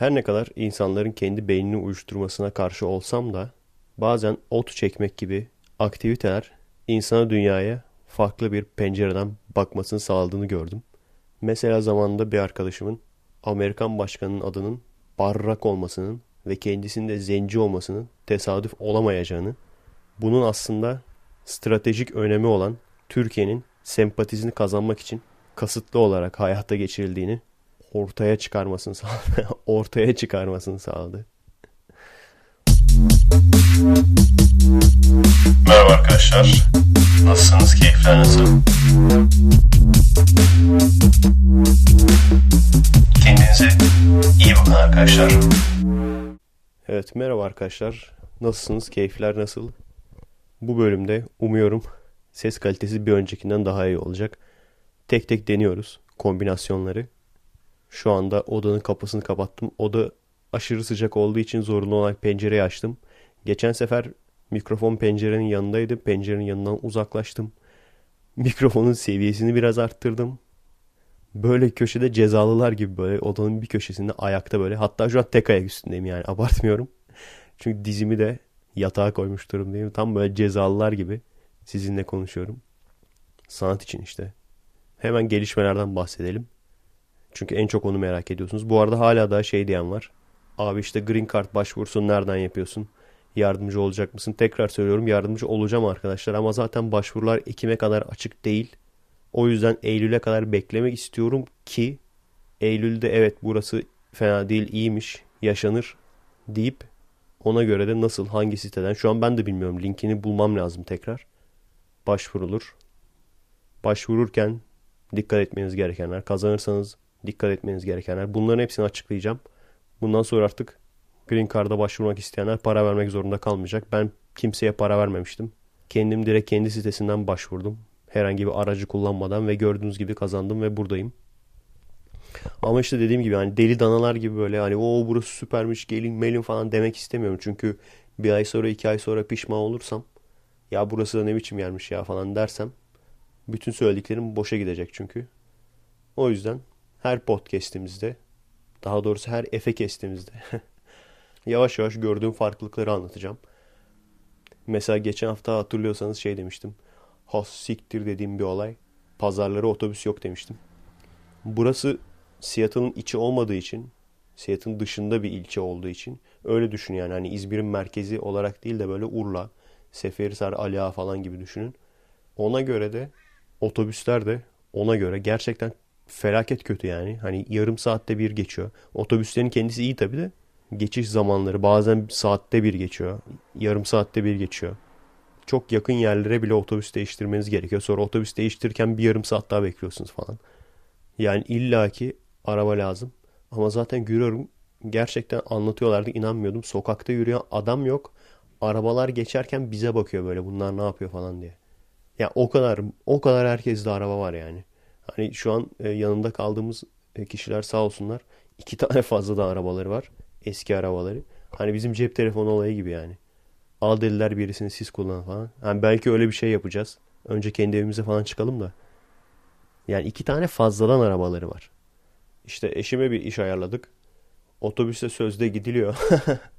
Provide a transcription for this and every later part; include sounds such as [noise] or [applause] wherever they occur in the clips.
Her ne kadar insanların kendi beynini uyuşturmasına karşı olsam da bazen ot çekmek gibi aktiviteler insana dünyaya farklı bir pencereden bakmasını sağladığını gördüm. Mesela zamanında bir arkadaşımın Amerikan başkanının adının Barack olmasının ve kendisinde zenci olmasının tesadüf olamayacağını, bunun aslında stratejik önemi olan Türkiye'nin sempatizini kazanmak için kasıtlı olarak hayata geçirildiğini ortaya çıkarmasını sağladı. [laughs] ortaya çıkarmasını sağladı. Merhaba arkadaşlar. Nasılsınız? Keyifler nasıl? Kendinize iyi bakın arkadaşlar. Evet merhaba arkadaşlar. Nasılsınız? Keyifler nasıl? Bu bölümde umuyorum ses kalitesi bir öncekinden daha iyi olacak. Tek tek deniyoruz kombinasyonları. Şu anda odanın kapısını kapattım. Oda aşırı sıcak olduğu için zorunlu olarak pencereyi açtım. Geçen sefer mikrofon pencerenin yanındaydı. Pencerenin yanından uzaklaştım. Mikrofonun seviyesini biraz arttırdım. Böyle köşede cezalılar gibi böyle odanın bir köşesinde ayakta böyle. Hatta şu an tek ayak üstündeyim yani [laughs] abartmıyorum. Çünkü dizimi de yatağa koymuş durumdayım. Tam böyle cezalılar gibi sizinle konuşuyorum. Sanat için işte. Hemen gelişmelerden bahsedelim. Çünkü en çok onu merak ediyorsunuz. Bu arada hala daha şey diyen var. Abi işte green card başvurusunu nereden yapıyorsun? Yardımcı olacak mısın? Tekrar söylüyorum yardımcı olacağım arkadaşlar. Ama zaten başvurular Ekim'e kadar açık değil. O yüzden Eylül'e kadar beklemek istiyorum ki Eylül'de evet burası fena değil iyiymiş yaşanır deyip ona göre de nasıl hangi siteden şu an ben de bilmiyorum linkini bulmam lazım tekrar başvurulur. Başvururken dikkat etmeniz gerekenler kazanırsanız dikkat etmeniz gerekenler bunların hepsini açıklayacağım. Bundan sonra artık Green Card'a başvurmak isteyenler para vermek zorunda kalmayacak. Ben kimseye para vermemiştim. Kendim direkt kendi sitesinden başvurdum. Herhangi bir aracı kullanmadan ve gördüğünüz gibi kazandım ve buradayım. Ama işte dediğim gibi hani deli danalar gibi böyle hani o burası süpermiş gelin melin falan demek istemiyorum. Çünkü bir ay sonra iki ay sonra pişman olursam ya burası da ne biçim yermiş ya falan dersem bütün söylediklerim boşa gidecek çünkü. O yüzden her podcast'imizde daha doğrusu her efe kestimizde [laughs] yavaş yavaş gördüğüm farklılıkları anlatacağım. Mesela geçen hafta hatırlıyorsanız şey demiştim. Has siktir dediğim bir olay. Pazarları otobüs yok demiştim. Burası Seattle'ın içi olmadığı için, Seattle'ın dışında bir ilçe olduğu için öyle düşün yani. Hani İzmir'in merkezi olarak değil de böyle Urla, Seferihisar, Aliağa falan gibi düşünün. Ona göre de otobüsler de ona göre gerçekten felaket kötü yani. Hani yarım saatte bir geçiyor. Otobüslerin kendisi iyi tabii de geçiş zamanları bazen saatte bir geçiyor. Yarım saatte bir geçiyor. Çok yakın yerlere bile otobüs değiştirmeniz gerekiyor. Sonra otobüs değiştirirken bir yarım saat daha bekliyorsunuz falan. Yani illaki araba lazım. Ama zaten görüyorum gerçekten anlatıyorlardı inanmıyordum. Sokakta yürüyen adam yok. Arabalar geçerken bize bakıyor böyle bunlar ne yapıyor falan diye. Ya o kadar o kadar herkeste araba var yani. Hani şu an e, yanında kaldığımız e, kişiler sağ olsunlar. iki [laughs] tane fazla da arabaları var. Eski arabaları. Hani bizim cep telefonu olayı gibi yani. Al dediler birisini siz kullanın falan. Yani belki öyle bir şey yapacağız. Önce kendi evimize falan çıkalım da. Yani iki tane fazladan arabaları var. İşte eşime bir iş ayarladık. Otobüste sözde gidiliyor.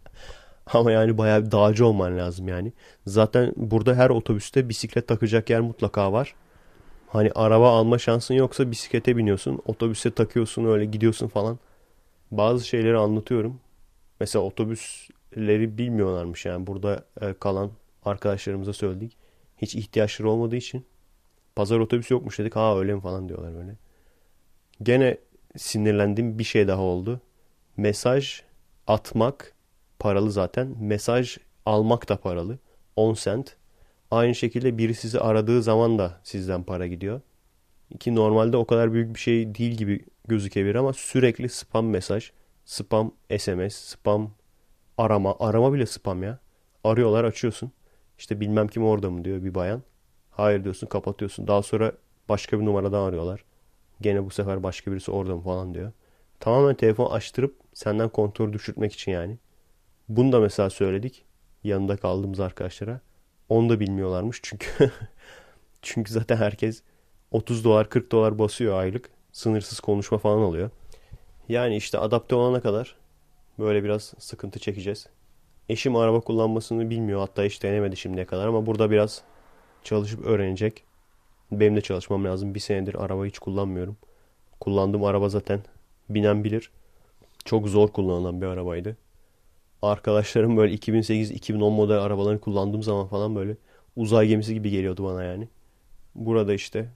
[laughs] Ama yani bayağı bir dağcı olman lazım yani. Zaten burada her otobüste bisiklet takacak yer mutlaka var. Hani araba alma şansın yoksa bisiklete biniyorsun. Otobüse takıyorsun öyle gidiyorsun falan. Bazı şeyleri anlatıyorum. Mesela otobüsleri bilmiyorlarmış yani. Burada e, kalan arkadaşlarımıza söyledik. Hiç ihtiyaçları olmadığı için. Pazar otobüsü yokmuş dedik. Ha öyle mi falan diyorlar böyle. Gene sinirlendiğim bir şey daha oldu. Mesaj atmak paralı zaten. Mesaj almak da paralı. 10 cent. Aynı şekilde biri sizi aradığı zaman da sizden para gidiyor. Ki normalde o kadar büyük bir şey değil gibi gözükebilir ama sürekli spam mesaj, spam SMS, spam arama. Arama bile spam ya. Arıyorlar açıyorsun. İşte bilmem kim orada mı diyor bir bayan. Hayır diyorsun kapatıyorsun. Daha sonra başka bir numaradan arıyorlar. Gene bu sefer başka birisi orada mı falan diyor. Tamamen telefon açtırıp senden kontrol düşürtmek için yani. Bunu da mesela söyledik. Yanında kaldığımız arkadaşlara. Onu da bilmiyorlarmış çünkü. [laughs] çünkü zaten herkes 30 dolar 40 dolar basıyor aylık. Sınırsız konuşma falan alıyor. Yani işte adapte olana kadar Böyle biraz sıkıntı çekeceğiz. Eşim araba kullanmasını bilmiyor. Hatta hiç denemedi şimdiye kadar ama burada biraz çalışıp öğrenecek. Benim de çalışmam lazım. Bir senedir araba hiç kullanmıyorum. Kullandığım araba zaten binen bilir. Çok zor kullanılan bir arabaydı. Arkadaşlarım böyle 2008-2010 model arabalarını kullandığım zaman falan böyle uzay gemisi gibi geliyordu bana yani. Burada işte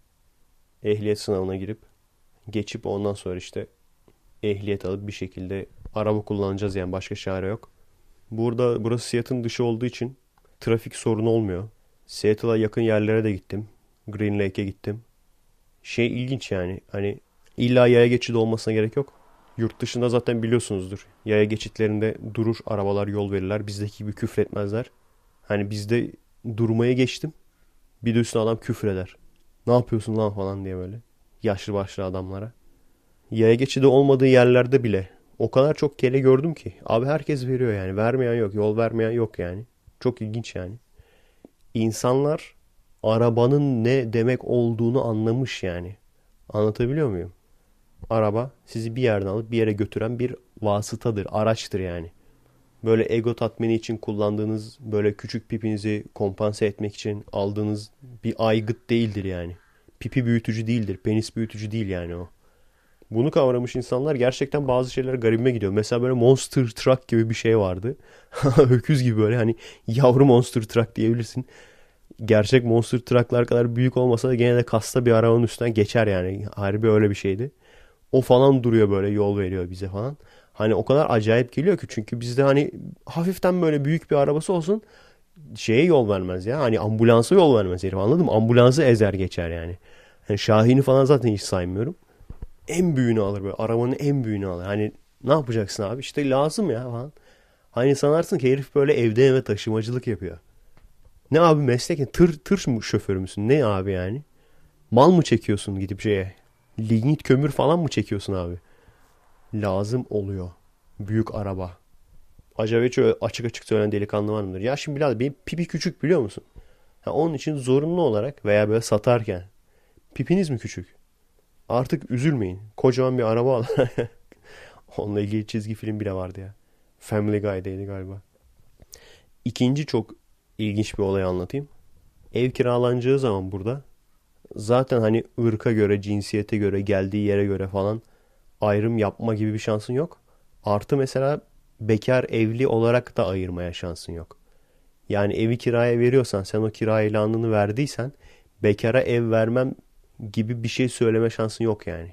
ehliyet sınavına girip geçip ondan sonra işte ehliyet alıp bir şekilde araba kullanacağız yani başka çare yok. Burada burası Seattle'ın dışı olduğu için trafik sorunu olmuyor. Seattle'a yakın yerlere de gittim. Green Lake'e gittim. Şey ilginç yani hani illa yaya geçidi olmasına gerek yok. Yurt dışında zaten biliyorsunuzdur. Yaya geçitlerinde durur arabalar yol verirler. Bizdeki gibi küfretmezler. Hani bizde durmaya geçtim. Bir de üstüne adam küfreder. Ne yapıyorsun lan falan diye böyle. Yaşlı başlı adamlara. Yaya geçidi olmadığı yerlerde bile o kadar çok kere gördüm ki. Abi herkes veriyor yani. Vermeyen yok. Yol vermeyen yok yani. Çok ilginç yani. İnsanlar arabanın ne demek olduğunu anlamış yani. Anlatabiliyor muyum? Araba sizi bir yerden alıp bir yere götüren bir vasıtadır, araçtır yani. Böyle ego tatmini için kullandığınız böyle küçük pipinizi kompanse etmek için aldığınız bir aygıt değildir yani. Pipi büyütücü değildir, penis büyütücü değil yani o. Bunu kavramış insanlar gerçekten bazı şeyler garibime gidiyor. Mesela böyle Monster Truck gibi bir şey vardı. [laughs] Öküz gibi böyle hani yavru Monster Truck diyebilirsin. Gerçek Monster Truck'lar kadar büyük olmasa da gene de kasta bir arabanın üstünden geçer yani. Harbi öyle bir şeydi. O falan duruyor böyle yol veriyor bize falan. Hani o kadar acayip geliyor ki çünkü bizde hani hafiften böyle büyük bir arabası olsun şeye yol vermez ya. Hani ambulansa yol vermez herif anladın mı? Ambulansı ezer geçer yani. yani Şahin'i falan zaten hiç saymıyorum. En büyüğünü alır böyle. Arabanın en büyüğünü alır. Hani ne yapacaksın abi? İşte lazım ya falan. Hani sanarsın ki herif böyle evde eve taşımacılık yapıyor. Ne abi meslek? Tır, tır mı şoförü müsün? Ne abi yani? Mal mı çekiyorsun gidip şeye? Lignit kömür falan mı çekiyorsun abi? Lazım oluyor. Büyük araba. Acaba hiç açık açık söyleyen delikanlı var mıdır? Ya şimdi biraz benim pipi küçük biliyor musun? Ha, onun için zorunlu olarak veya böyle satarken pipiniz mi küçük? Artık üzülmeyin. Kocaman bir araba al. [laughs] Onunla ilgili çizgi film bile vardı ya. Family Guy'daydı galiba. İkinci çok ilginç bir olay anlatayım. Ev kiralanacağı zaman burada zaten hani ırka göre, cinsiyete göre, geldiği yere göre falan ayrım yapma gibi bir şansın yok. Artı mesela bekar evli olarak da ayırmaya şansın yok. Yani evi kiraya veriyorsan sen o kira ilanını verdiysen bekara ev vermem gibi bir şey söyleme şansın yok yani.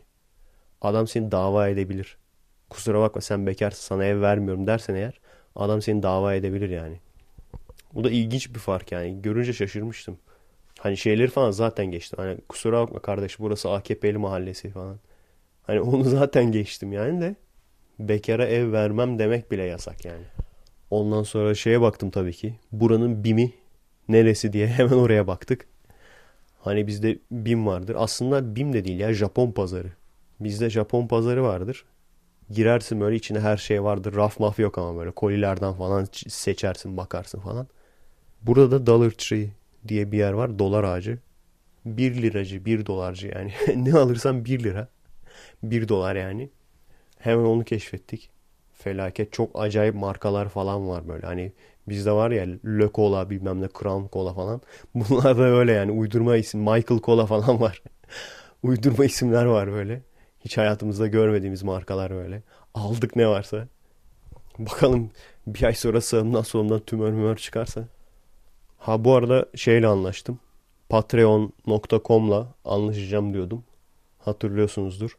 Adam seni dava edebilir. Kusura bakma sen bekarsın sana ev vermiyorum dersen eğer adam seni dava edebilir yani. Bu da ilginç bir fark yani. Görünce şaşırmıştım. Hani şeyleri falan zaten geçtim. Hani kusura bakma kardeş burası AKP'li mahallesi falan. Hani [laughs] onu zaten geçtim yani de bekara ev vermem demek bile yasak yani. Ondan sonra şeye baktım tabii ki. Buranın BİM'i neresi diye [laughs] hemen oraya baktık. Hani bizde BİM vardır. Aslında BİM de değil ya Japon pazarı. Bizde Japon pazarı vardır. Girersin böyle içine her şey vardır. Raf maf yok ama böyle kolilerden falan seçersin bakarsın falan. Burada da Dollar Tree diye bir yer var. Dolar ağacı. 1 liracı, 1 dolarcı yani. [laughs] ne alırsan 1 lira. 1 dolar yani. Hemen onu keşfettik. Felaket çok acayip markalar falan var böyle. Hani bizde var ya Le Cola bilmem ne Crown Cola falan. [laughs] Bunlar da öyle yani uydurma isim. Michael Cola falan var. [laughs] uydurma isimler var böyle. Hiç hayatımızda görmediğimiz markalar böyle. Aldık ne varsa. Bakalım bir ay sonra sağımdan solumdan tümör mümör çıkarsa. Ha bu arada şeyle anlaştım. Patreon.com'la anlaşacağım diyordum. Hatırlıyorsunuzdur.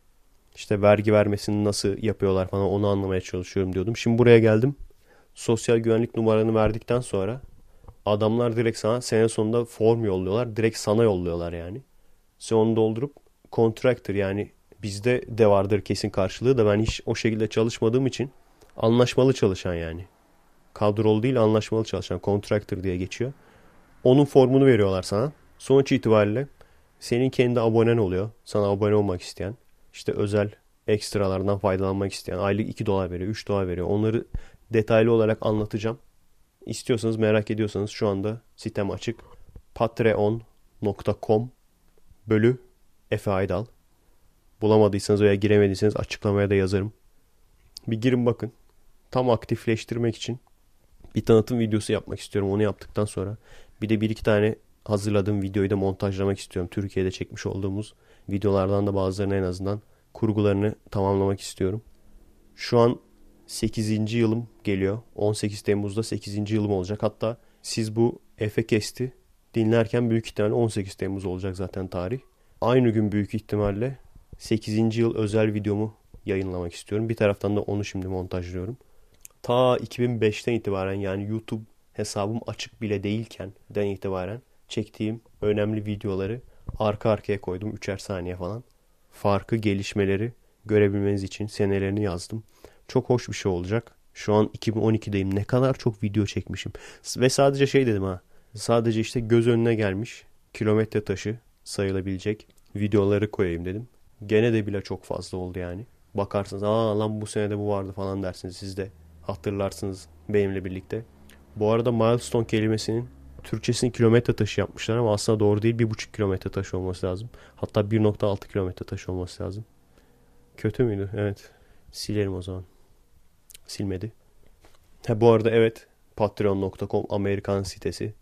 İşte vergi vermesini nasıl yapıyorlar falan onu anlamaya çalışıyorum diyordum. Şimdi buraya geldim. Sosyal güvenlik numaranı verdikten sonra adamlar direkt sana sene sonunda form yolluyorlar. Direkt sana yolluyorlar yani. Sen onu doldurup contractor yani bizde de vardır kesin karşılığı da ben hiç o şekilde çalışmadığım için anlaşmalı çalışan yani. Kadrolu değil anlaşmalı çalışan contractor diye geçiyor. Onun formunu veriyorlar sana. Sonuç itibariyle senin kendi abonen oluyor. Sana abone olmak isteyen. işte özel ekstralardan faydalanmak isteyen. Aylık 2 dolar veriyor, 3 dolar veriyor. Onları detaylı olarak anlatacağım. İstiyorsanız merak ediyorsanız şu anda sitem açık. patreon.com bölü Efe Aydal. Bulamadıysanız veya giremediyseniz açıklamaya da yazarım. Bir girin bakın. tam aktifleştirmek için bir tanıtım videosu yapmak istiyorum. Onu yaptıktan sonra bir de bir iki tane hazırladığım videoyu da montajlamak istiyorum. Türkiye'de çekmiş olduğumuz videolardan da bazılarını en azından kurgularını tamamlamak istiyorum. Şu an 8. yılım geliyor. 18 Temmuz'da 8. yılım olacak. Hatta siz bu Efe Kesti dinlerken büyük ihtimalle 18 Temmuz olacak zaten tarih. Aynı gün büyük ihtimalle 8. yıl özel videomu yayınlamak istiyorum. Bir taraftan da onu şimdi montajlıyorum. Ta 2005'ten itibaren yani YouTube hesabım açık bile değilken den itibaren çektiğim önemli videoları arka arkaya koydum. Üçer saniye falan. Farkı, gelişmeleri görebilmeniz için senelerini yazdım. Çok hoş bir şey olacak. Şu an 2012'deyim. Ne kadar çok video çekmişim. Ve sadece şey dedim ha. Sadece işte göz önüne gelmiş kilometre taşı sayılabilecek videoları koyayım dedim. Gene de bile çok fazla oldu yani. Bakarsınız aa lan bu senede bu vardı falan dersiniz siz de hatırlarsınız benimle birlikte. Bu arada milestone kelimesinin Türkçesini kilometre taşı yapmışlar ama aslında doğru değil. 1,5 kilometre taşı olması lazım. Hatta 1.6 kilometre taşı olması lazım. Kötü müydü? Evet. Silerim o zaman. Silmedi. Ha, bu arada evet patreon.com Amerikan sitesi.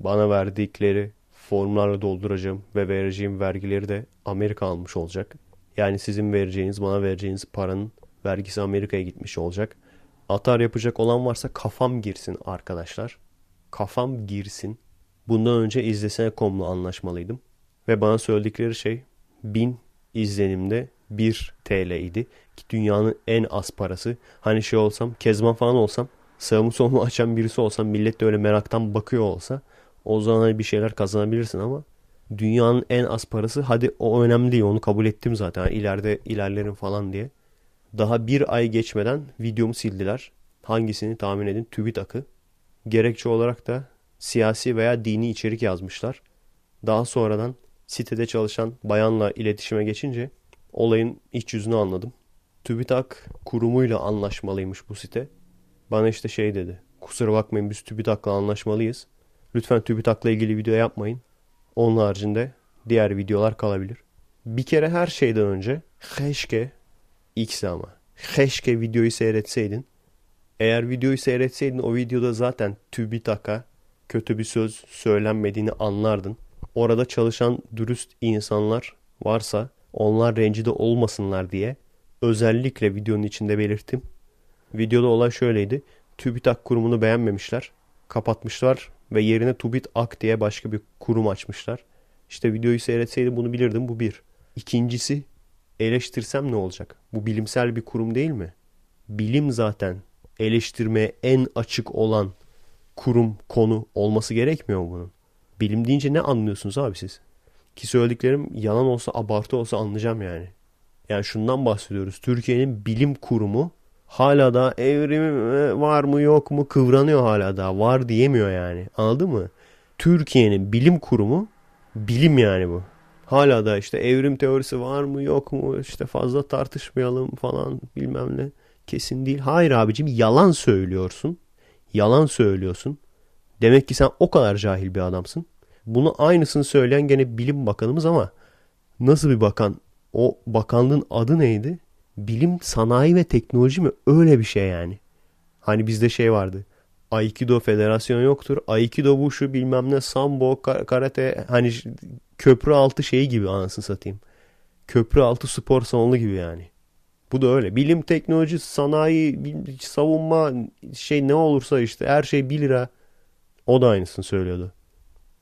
Bana verdikleri formlarla dolduracağım ve vereceğim vergileri de Amerika almış olacak. Yani sizin vereceğiniz, bana vereceğiniz paranın vergisi Amerika'ya gitmiş olacak. Atar yapacak olan varsa kafam girsin arkadaşlar. Kafam girsin. Bundan önce izlesene.com'la anlaşmalıydım. Ve bana söyledikleri şey 1000 izlenimde 1 TL idi. Ki dünyanın en az parası. Hani şey olsam, Kezban falan olsam, sağımı solumu [laughs] açan birisi olsam, millet de öyle meraktan bakıyor olsa o zaman hani bir şeyler kazanabilirsin ama dünyanın en az parası hadi o önemli değil onu kabul ettim zaten yani ileride ilerlerim falan diye. Daha bir ay geçmeden videomu sildiler. Hangisini tahmin edin? TÜBİTAK'ı. Gerekçe olarak da siyasi veya dini içerik yazmışlar. Daha sonradan sitede çalışan bayanla iletişime geçince olayın iç yüzünü anladım. TÜBİTAK kurumuyla anlaşmalıymış bu site. Bana işte şey dedi. Kusura bakmayın biz TÜBİTAK'la anlaşmalıyız. Lütfen TÜBİTAK'la ilgili video yapmayın. Onun haricinde diğer videolar kalabilir. Bir kere her şeyden önce keşke X ama keşke videoyu seyretseydin. Eğer videoyu seyretseydin o videoda zaten TÜBİTAK'a kötü bir söz söylenmediğini anlardın. Orada çalışan dürüst insanlar varsa onlar rencide olmasınlar diye özellikle videonun içinde belirttim. Videoda olay şöyleydi. TÜBİTAK kurumunu beğenmemişler. Kapatmışlar ve yerine Tubit Ak diye başka bir kurum açmışlar. İşte videoyu seyretseydim bunu bilirdim. Bu bir. İkincisi eleştirsem ne olacak? Bu bilimsel bir kurum değil mi? Bilim zaten eleştirmeye en açık olan kurum, konu olması gerekmiyor bunun? Bilim deyince ne anlıyorsunuz abi siz? Ki söylediklerim yalan olsa abartı olsa anlayacağım yani. Yani şundan bahsediyoruz. Türkiye'nin bilim kurumu hala da evrim var mı yok mu kıvranıyor hala da. Var diyemiyor yani. Anladın mı? Türkiye'nin bilim kurumu bilim yani bu. Hala da işte evrim teorisi var mı yok mu işte fazla tartışmayalım falan bilmem ne. Kesin değil. Hayır abicim yalan söylüyorsun. Yalan söylüyorsun. Demek ki sen o kadar cahil bir adamsın. Bunu aynısını söyleyen gene bilim bakanımız ama nasıl bir bakan? O bakanlığın adı neydi? Bilim, sanayi ve teknoloji mi? Öyle bir şey yani. Hani bizde şey vardı. Aikido federasyonu yoktur. Aikido bu şu bilmem ne sambo, karate hani köprü altı şeyi gibi anasını satayım. Köprü altı spor salonu gibi yani. Bu da öyle. Bilim, teknoloji, sanayi, savunma şey ne olursa işte her şey 1 lira. O da aynısını söylüyordu.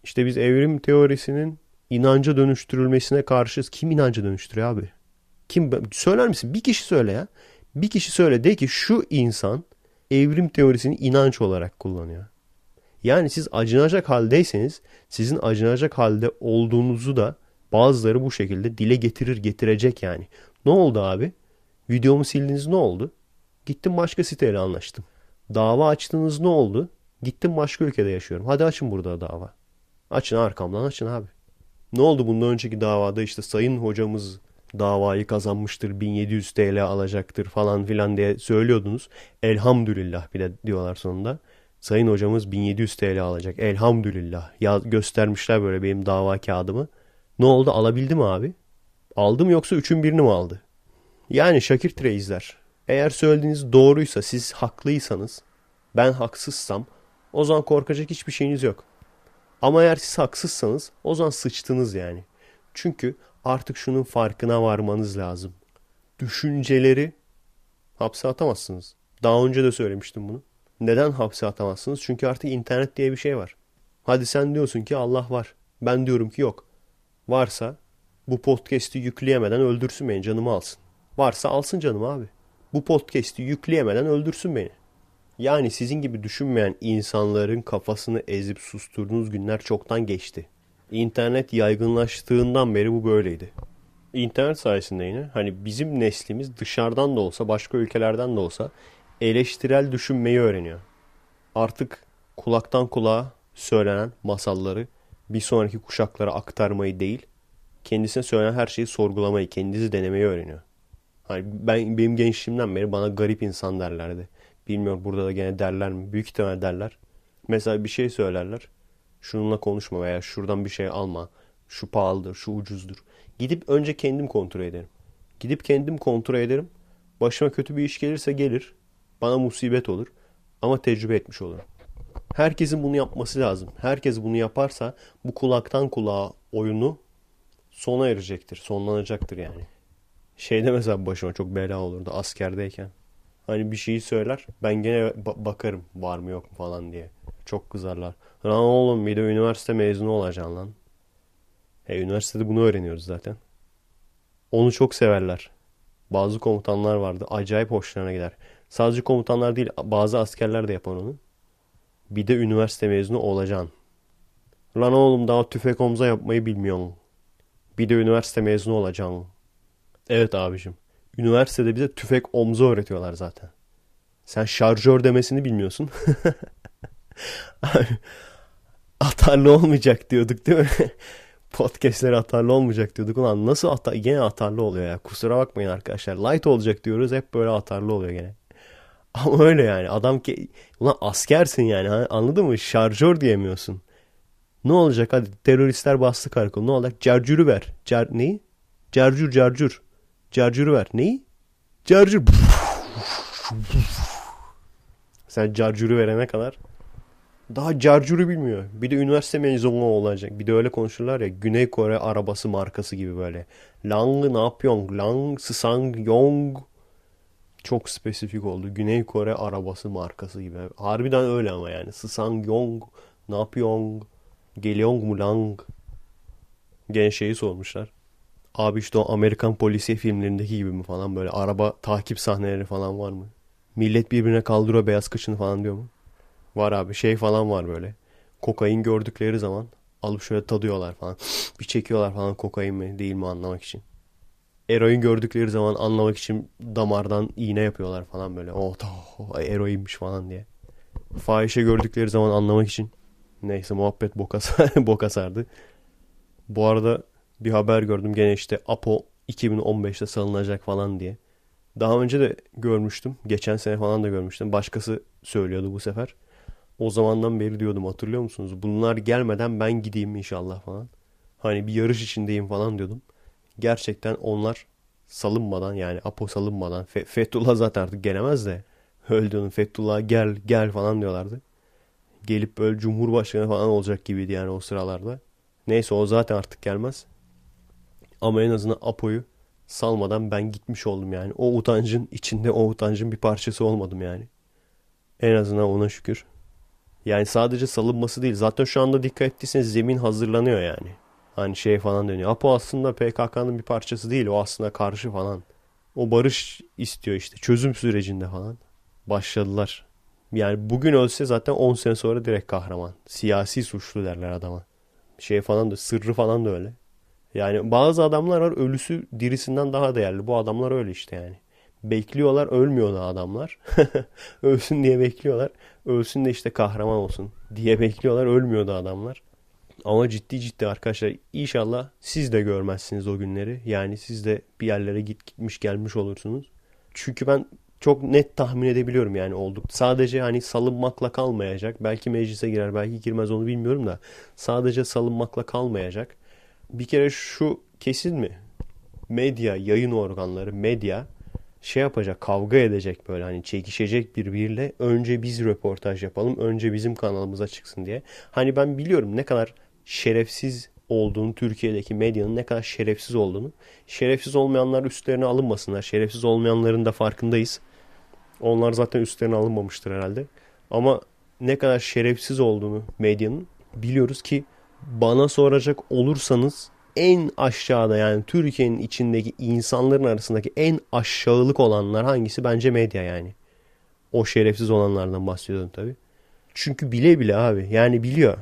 İşte biz evrim teorisinin inanca dönüştürülmesine karşıyız. Kim inanca dönüştürüyor abi? Kim söyler misin? Bir kişi söyle ya. Bir kişi söyle de ki şu insan evrim teorisini inanç olarak kullanıyor. Yani siz acınacak haldeyseniz sizin acınacak halde olduğunuzu da bazıları bu şekilde dile getirir getirecek yani. Ne oldu abi? Videomu sildiniz ne oldu? Gittim başka siteyle anlaştım. Dava açtınız ne oldu? Gittim başka ülkede yaşıyorum. Hadi açın burada dava. Açın arkamdan açın abi. Ne oldu bundan önceki davada işte sayın hocamız davayı kazanmıştır 1700 TL alacaktır falan filan diye söylüyordunuz. Elhamdülillah bir de diyorlar sonunda. Sayın hocamız 1700 TL alacak. Elhamdülillah. Ya göstermişler böyle benim dava kağıdımı. Ne oldu alabildi mi abi? Aldım yoksa üçün birini mi aldı? Yani Şakir Treyizler. Eğer söylediğiniz doğruysa, siz haklıysanız, ben haksızsam o zaman korkacak hiçbir şeyiniz yok. Ama eğer siz haksızsanız o zaman sıçtınız yani. Çünkü artık şunun farkına varmanız lazım. Düşünceleri hapse atamazsınız. Daha önce de söylemiştim bunu. Neden hapse atamazsınız? Çünkü artık internet diye bir şey var. Hadi sen diyorsun ki Allah var. Ben diyorum ki yok. Varsa bu podcast'i yükleyemeden öldürsün beni canımı alsın. Varsa alsın canımı abi. Bu podcast'i yükleyemeden öldürsün beni. Yani sizin gibi düşünmeyen insanların kafasını ezip susturduğunuz günler çoktan geçti. İnternet yaygınlaştığından beri bu böyleydi. İnternet sayesinde yine hani bizim neslimiz dışarıdan da olsa başka ülkelerden de olsa eleştirel düşünmeyi öğreniyor. Artık kulaktan kulağa söylenen masalları bir sonraki kuşaklara aktarmayı değil, kendisine söylenen her şeyi sorgulamayı, kendisi denemeyi öğreniyor. Hani ben benim gençliğimden beri bana garip insan derlerdi. Bilmiyorum burada da gene derler mi? Büyük ihtimal derler. Mesela bir şey söylerler. Şununla konuşma veya şuradan bir şey alma. Şu pahalıdır, şu ucuzdur. Gidip önce kendim kontrol ederim. Gidip kendim kontrol ederim. Başıma kötü bir iş gelirse gelir. Bana musibet olur. Ama tecrübe etmiş olurum. Herkesin bunu yapması lazım. Herkes bunu yaparsa bu kulaktan kulağa oyunu sona erecektir. Sonlanacaktır yani. Şeyde mesela başıma çok bela olurdu askerdeyken. Hani bir şeyi söyler ben gene ba- bakarım var mı yok mu falan diye. Çok kızarlar. Lan oğlum bir de üniversite mezunu olacaksın lan. E, üniversitede bunu öğreniyoruz zaten. Onu çok severler. Bazı komutanlar vardı. Acayip hoşlarına gider. Sadece komutanlar değil bazı askerler de yapar onu. Bir de üniversite mezunu olacaksın. Lan oğlum daha tüfek omza yapmayı bilmiyorsun. Bir de üniversite mezunu olacaksın. Evet abicim. Üniversitede bize tüfek omza öğretiyorlar zaten. Sen şarjör demesini bilmiyorsun. [laughs] atarlı olmayacak diyorduk değil mi? [laughs] Podcast'ler atarlı olmayacak diyorduk. Ulan nasıl atar gene atarlı oluyor ya. Kusura bakmayın arkadaşlar. Light olacak diyoruz. Hep böyle atarlı oluyor gene. [laughs] Ama öyle yani. Adam ki ulan askersin yani. Anladın mı? Şarjör diyemiyorsun. Ne olacak hadi teröristler bastı karakolu. Ne olacak? Carcürü ver. Car neyi? Carcür carcür. Carcürü ver. Neyi? Carcür. [laughs] Sen carcürü verene kadar daha carcürü bilmiyor. Bir de üniversite mezunu olacak. Bir de öyle konuşurlar ya. Güney Kore arabası markası gibi böyle. Lang yapıyorsun? Lang Sısang Yong. Çok spesifik oldu. Güney Kore arabası markası gibi. Harbiden öyle ama yani. Sısang Yong. Ne yapıyorsun? Geliyorsun mu lang? Gene şeyi sormuşlar. Abi işte o Amerikan polisiye filmlerindeki gibi mi falan böyle araba takip sahneleri falan var mı? Millet birbirine kaldırıyor beyaz kışını falan diyor mu? Var abi şey falan var böyle. Kokain gördükleri zaman alıp şöyle tadıyorlar falan. Bir çekiyorlar falan kokain mi değil mi anlamak için. Eroin gördükleri zaman anlamak için damardan iğne yapıyorlar falan böyle. Oh, oh eroinmiş falan diye. Fahişe gördükleri zaman anlamak için. Neyse muhabbet boka, [laughs] boka sardı. Bu arada bir haber gördüm gene işte Apo 2015'te salınacak falan diye. Daha önce de görmüştüm. Geçen sene falan da görmüştüm. Başkası söylüyordu bu sefer. O zamandan beri diyordum hatırlıyor musunuz? Bunlar gelmeden ben gideyim inşallah falan. Hani bir yarış içindeyim falan diyordum. Gerçekten onlar salınmadan yani Apo salınmadan Fe Fethullah zaten artık gelemez de öldüğünün Fethullah gel gel falan diyorlardı. Gelip böyle cumhurbaşkanı falan olacak gibiydi yani o sıralarda. Neyse o zaten artık gelmez. Ama en azından Apo'yu salmadan ben gitmiş oldum yani. O utancın içinde o utancın bir parçası olmadım yani. En azından ona şükür. Yani sadece salınması değil. Zaten şu anda dikkat ettiyseniz zemin hazırlanıyor yani. Hani şey falan dönüyor. Apo aslında PKK'nın bir parçası değil. O aslında karşı falan. O barış istiyor işte. Çözüm sürecinde falan. Başladılar. Yani bugün ölse zaten 10 sene sonra direkt kahraman. Siyasi suçlu derler adama. Şey falan da sırrı falan da öyle. Yani bazı adamlar var ölüsü dirisinden daha değerli. Bu adamlar öyle işte yani. Bekliyorlar ölmüyor da adamlar. [laughs] Ölsün diye bekliyorlar. Ölsün de işte kahraman olsun diye bekliyorlar. Ölmüyor da adamlar. Ama ciddi ciddi arkadaşlar inşallah siz de görmezsiniz o günleri. Yani siz de bir yerlere git gitmiş gelmiş olursunuz. Çünkü ben çok net tahmin edebiliyorum yani olduk. Sadece hani salınmakla kalmayacak. Belki meclise girer belki girmez onu bilmiyorum da. Sadece salınmakla kalmayacak. Bir kere şu kesin mi? Medya, yayın organları, medya şey yapacak, kavga edecek böyle hani çekişecek birbiriyle önce biz röportaj yapalım, önce bizim kanalımıza çıksın diye. Hani ben biliyorum ne kadar şerefsiz olduğunu, Türkiye'deki medyanın ne kadar şerefsiz olduğunu. Şerefsiz olmayanlar üstlerine alınmasınlar. Şerefsiz olmayanların da farkındayız. Onlar zaten üstlerine alınmamıştır herhalde. Ama ne kadar şerefsiz olduğunu medyanın biliyoruz ki bana soracak olursanız en aşağıda yani Türkiye'nin içindeki insanların arasındaki en aşağılık olanlar hangisi? Bence medya yani. O şerefsiz olanlardan bahsediyorum tabii. Çünkü bile bile abi yani biliyor.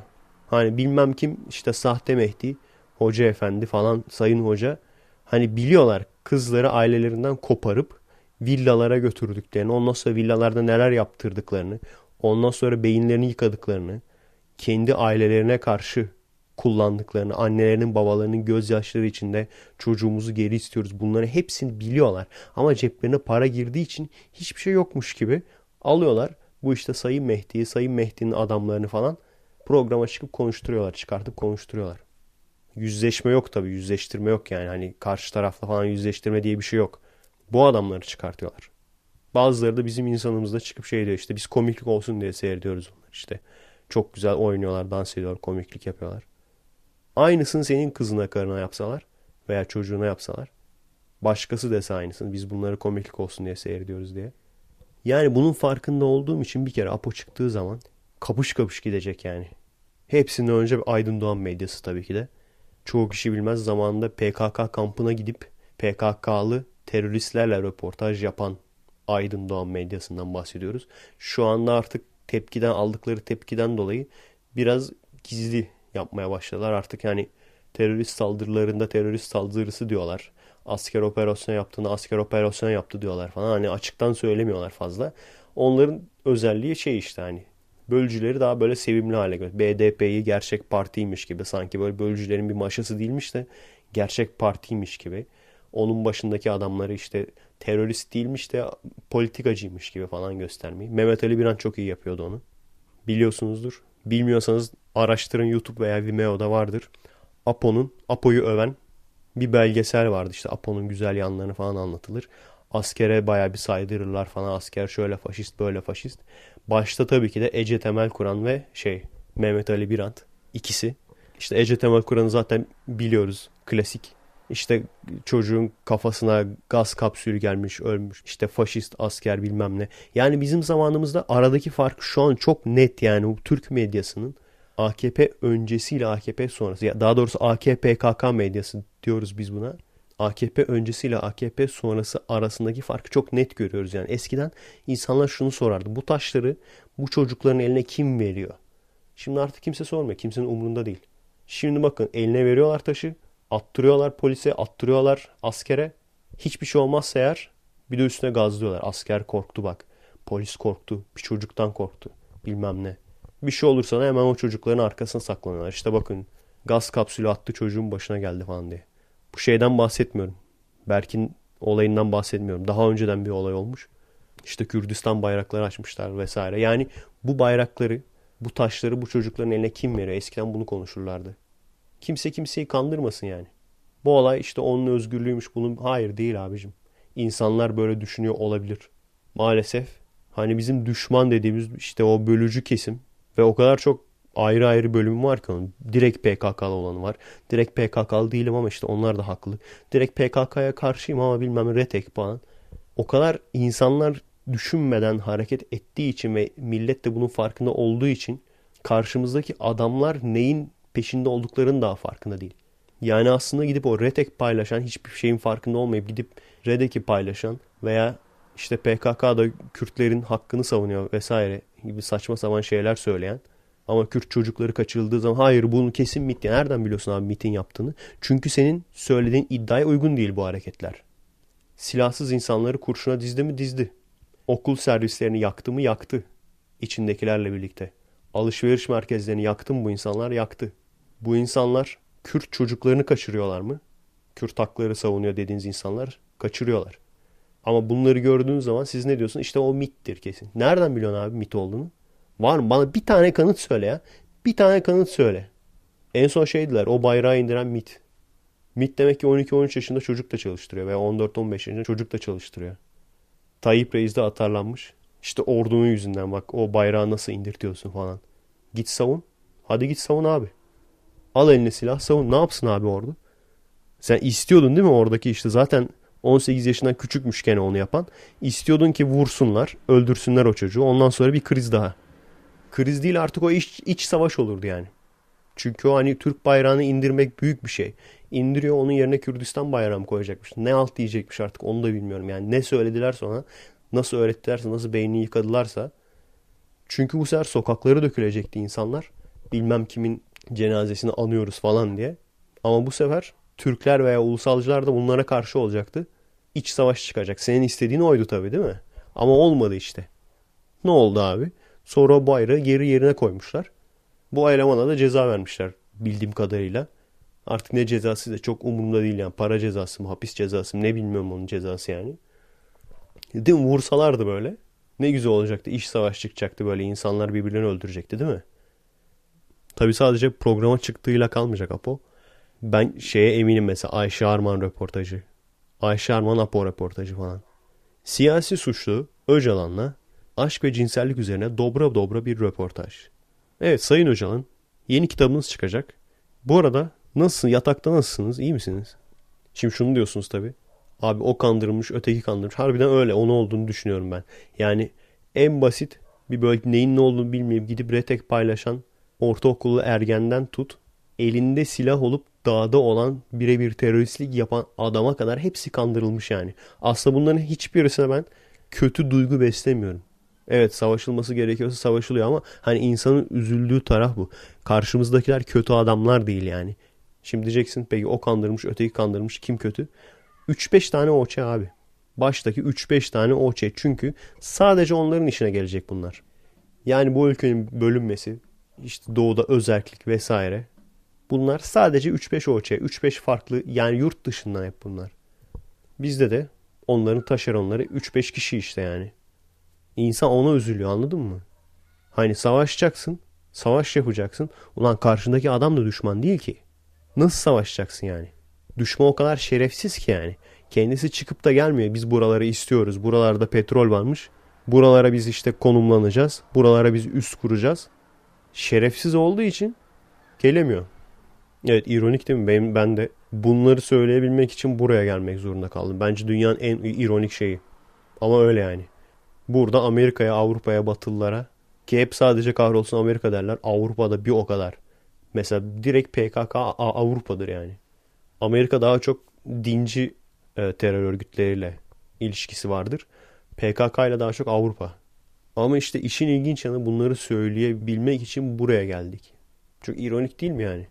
Hani bilmem kim işte sahte Mehdi, hoca efendi falan sayın hoca. Hani biliyorlar kızları ailelerinden koparıp villalara götürdüklerini, ondan sonra villalarda neler yaptırdıklarını, ondan sonra beyinlerini yıkadıklarını, kendi ailelerine karşı kullandıklarını, annelerinin babalarının gözyaşları içinde çocuğumuzu geri istiyoruz. Bunları hepsini biliyorlar. Ama ceplerine para girdiği için hiçbir şey yokmuş gibi alıyorlar. Bu işte Sayın Mehdi'yi, Sayın Mehdi'nin adamlarını falan programa çıkıp konuşturuyorlar, çıkartıp konuşturuyorlar. Yüzleşme yok tabii, yüzleştirme yok yani. Hani karşı tarafla falan yüzleştirme diye bir şey yok. Bu adamları çıkartıyorlar. Bazıları da bizim insanımızda çıkıp şey diyor işte biz komiklik olsun diye seyrediyoruz onları işte. Çok güzel oynuyorlar, dans ediyorlar, komiklik yapıyorlar. Aynısını senin kızına karına yapsalar veya çocuğuna yapsalar. Başkası dese aynısını biz bunları komiklik olsun diye seyrediyoruz diye. Yani bunun farkında olduğum için bir kere Apo çıktığı zaman kapış kapış gidecek yani. Hepsinden önce Aydın Doğan medyası tabii ki de. Çoğu kişi bilmez zamanında PKK kampına gidip PKK'lı teröristlerle röportaj yapan Aydın Doğan medyasından bahsediyoruz. Şu anda artık tepkiden aldıkları tepkiden dolayı biraz gizli yapmaya başladılar. Artık yani terörist saldırılarında terörist saldırısı diyorlar. Asker operasyon yaptığında asker operasyon yaptı diyorlar falan. Hani açıktan söylemiyorlar fazla. Onların özelliği şey işte hani bölücüleri daha böyle sevimli hale götür. BDP'yi gerçek partiymiş gibi sanki böyle bölücülerin bir maşası değilmiş de gerçek partiymiş gibi. Onun başındaki adamları işte terörist değilmiş de politikacıymış gibi falan göstermeyi. Mehmet Ali Biran çok iyi yapıyordu onu. Biliyorsunuzdur. Bilmiyorsanız araştırın YouTube veya Vimeo'da vardır. Apo'nun, Apo'yu öven bir belgesel vardı. İşte Apo'nun güzel yanlarını falan anlatılır. Askere baya bir saydırırlar falan. Asker şöyle faşist böyle faşist. Başta tabii ki de Ece Temel Kur'an ve şey Mehmet Ali Birant ikisi. İşte Ece Temel Kur'an'ı zaten biliyoruz. Klasik işte çocuğun kafasına gaz kapsülü gelmiş ölmüş. İşte faşist asker bilmem ne. Yani bizim zamanımızda aradaki fark şu an çok net yani Türk medyasının AKP öncesiyle AKP sonrası. Daha doğrusu AKP KK medyası diyoruz biz buna. AKP öncesiyle AKP sonrası arasındaki farkı çok net görüyoruz. Yani eskiden insanlar şunu sorardı. Bu taşları bu çocukların eline kim veriyor? Şimdi artık kimse sormuyor. Kimsenin umurunda değil. Şimdi bakın eline veriyorlar taşı. Attırıyorlar polise, attırıyorlar askere. Hiçbir şey olmazsa eğer bir de üstüne gazlıyorlar. Asker korktu bak. Polis korktu. Bir çocuktan korktu. Bilmem ne. Bir şey olursa da hemen o çocukların arkasına saklanıyorlar. İşte bakın gaz kapsülü attı çocuğun başına geldi falan diye. Bu şeyden bahsetmiyorum. Berk'in olayından bahsetmiyorum. Daha önceden bir olay olmuş. İşte Kürdistan bayrakları açmışlar vesaire. Yani bu bayrakları, bu taşları bu çocukların eline kim veriyor? Eskiden bunu konuşurlardı. Kimse kimseyi kandırmasın yani. Bu olay işte onun özgürlüğüymüş bunun. Hayır değil abicim. İnsanlar böyle düşünüyor olabilir. Maalesef hani bizim düşman dediğimiz işte o bölücü kesim ve o kadar çok ayrı ayrı bölümü var ki onun. Direkt PKK'lı olanı var. Direkt PKK'lı değilim ama işte onlar da haklı. Direkt PKK'ya karşıyım ama bilmem retek falan. O kadar insanlar düşünmeden hareket ettiği için ve millet de bunun farkında olduğu için karşımızdaki adamlar neyin peşinde olduklarının daha farkında değil. Yani aslında gidip o Redek paylaşan hiçbir şeyin farkında olmayıp gidip Redek'i paylaşan veya işte PKK'da Kürtlerin hakkını savunuyor vesaire gibi saçma sapan şeyler söyleyen ama Kürt çocukları kaçırıldığı zaman hayır bunu kesin MIT. Nereden biliyorsun abi MIT'in yaptığını? Çünkü senin söylediğin iddiaya uygun değil bu hareketler. Silahsız insanları kurşuna dizdi mi dizdi. Okul servislerini yaktı mı yaktı. İçindekilerle birlikte. Alışveriş merkezlerini yaktı mı bu insanlar yaktı. Bu insanlar Kürt çocuklarını kaçırıyorlar mı? Kürt hakları savunuyor dediğiniz insanlar kaçırıyorlar. Ama bunları gördüğünüz zaman siz ne diyorsun? İşte o mittir kesin. Nereden biliyorsun abi mit olduğunu? Var mı? Bana bir tane kanıt söyle ya. Bir tane kanıt söyle. En son şeydiler o bayrağı indiren MIT. MIT demek ki 12-13 yaşında çocuk da çalıştırıyor veya 14-15 yaşında çocuk da çalıştırıyor. Tayyip Reis de atarlanmış. İşte ordunun yüzünden bak o bayrağı nasıl indirtiyorsun falan. Git savun. Hadi git savun abi. Al eline silah savun. Ne yapsın abi ordu? Sen istiyordun değil mi oradaki işte zaten 18 yaşından küçükmüş gene onu yapan. İstiyordun ki vursunlar, öldürsünler o çocuğu. Ondan sonra bir kriz daha. Kriz değil artık o iç, iç savaş olurdu yani. Çünkü o hani Türk bayrağını indirmek büyük bir şey. İndiriyor onun yerine Kürdistan bayrağı mı koyacakmış? Ne alt diyecekmiş artık onu da bilmiyorum. Yani ne söylediler sonra nasıl öğrettilerse nasıl beynini yıkadılarsa. Çünkü bu sefer sokakları dökülecekti insanlar. Bilmem kimin cenazesini anıyoruz falan diye. Ama bu sefer Türkler veya ulusalcılar da bunlara karşı olacaktı. İç savaş çıkacak. Senin istediğin oydu tabii değil mi? Ama olmadı işte. Ne oldu abi? Sonra bayrağı geri yerine koymuşlar. Bu elemana da ceza vermişler bildiğim kadarıyla. Artık ne cezası da çok umurumda değil yani. Para cezası mı, hapis cezası mı ne bilmiyorum onun cezası yani. Değil mi? Vursalardı böyle. Ne güzel olacaktı. İş savaş çıkacaktı böyle. insanlar birbirlerini öldürecekti değil mi? Tabi sadece programa çıktığıyla kalmayacak Apo. Ben şeye eminim mesela Ayşe Arman röportajı. Ayşe Arman Apo röportajı falan. Siyasi suçlu Öcalan'la aşk ve cinsellik üzerine dobra dobra bir röportaj. Evet Sayın Öcalan yeni kitabınız çıkacak. Bu arada nasılsın yatakta nasılsınız iyi misiniz? Şimdi şunu diyorsunuz tabi. Abi o kandırılmış öteki kandırılmış. Harbiden öyle onu olduğunu düşünüyorum ben. Yani en basit bir böyle neyin ne olduğunu bilmeyip gidip retek paylaşan ortaokulu ergenden tut elinde silah olup dağda olan birebir teröristlik yapan adama kadar hepsi kandırılmış yani. Aslında bunların hiçbirisine ben kötü duygu beslemiyorum. Evet savaşılması gerekiyorsa savaşılıyor ama hani insanın üzüldüğü taraf bu. Karşımızdakiler kötü adamlar değil yani. Şimdi diyeceksin peki o kandırmış öteki kandırmış kim kötü? 3-5 tane oçe abi. Baştaki 3-5 tane oçe çünkü sadece onların işine gelecek bunlar. Yani bu ülkenin bölünmesi, işte doğuda özerklik vesaire. Bunlar sadece 3-5 OÇ, 3-5 farklı yani yurt dışından hep bunlar. Bizde de onların taşeronları 3-5 kişi işte yani. İnsan ona üzülüyor anladın mı? Hani savaşacaksın, savaş yapacaksın. Ulan karşındaki adam da düşman değil ki. Nasıl savaşacaksın yani? Düşman o kadar şerefsiz ki yani. Kendisi çıkıp da gelmiyor. Biz buraları istiyoruz. Buralarda petrol varmış. Buralara biz işte konumlanacağız. Buralara biz üst kuracağız şerefsiz olduğu için gelemiyor. Evet ironik değil mi? Ben, ben de bunları söyleyebilmek için buraya gelmek zorunda kaldım. Bence dünyanın en ironik şeyi. Ama öyle yani. Burada Amerika'ya, Avrupa'ya, Batılılara ki hep sadece kahrolsun Amerika derler. Avrupa'da bir o kadar. Mesela direkt PKK Avrupa'dır yani. Amerika daha çok dinci e, terör örgütleriyle ilişkisi vardır. PKK ile daha çok Avrupa. Ama işte işin ilginç yanı bunları söyleyebilmek için buraya geldik. Çok ironik değil mi yani?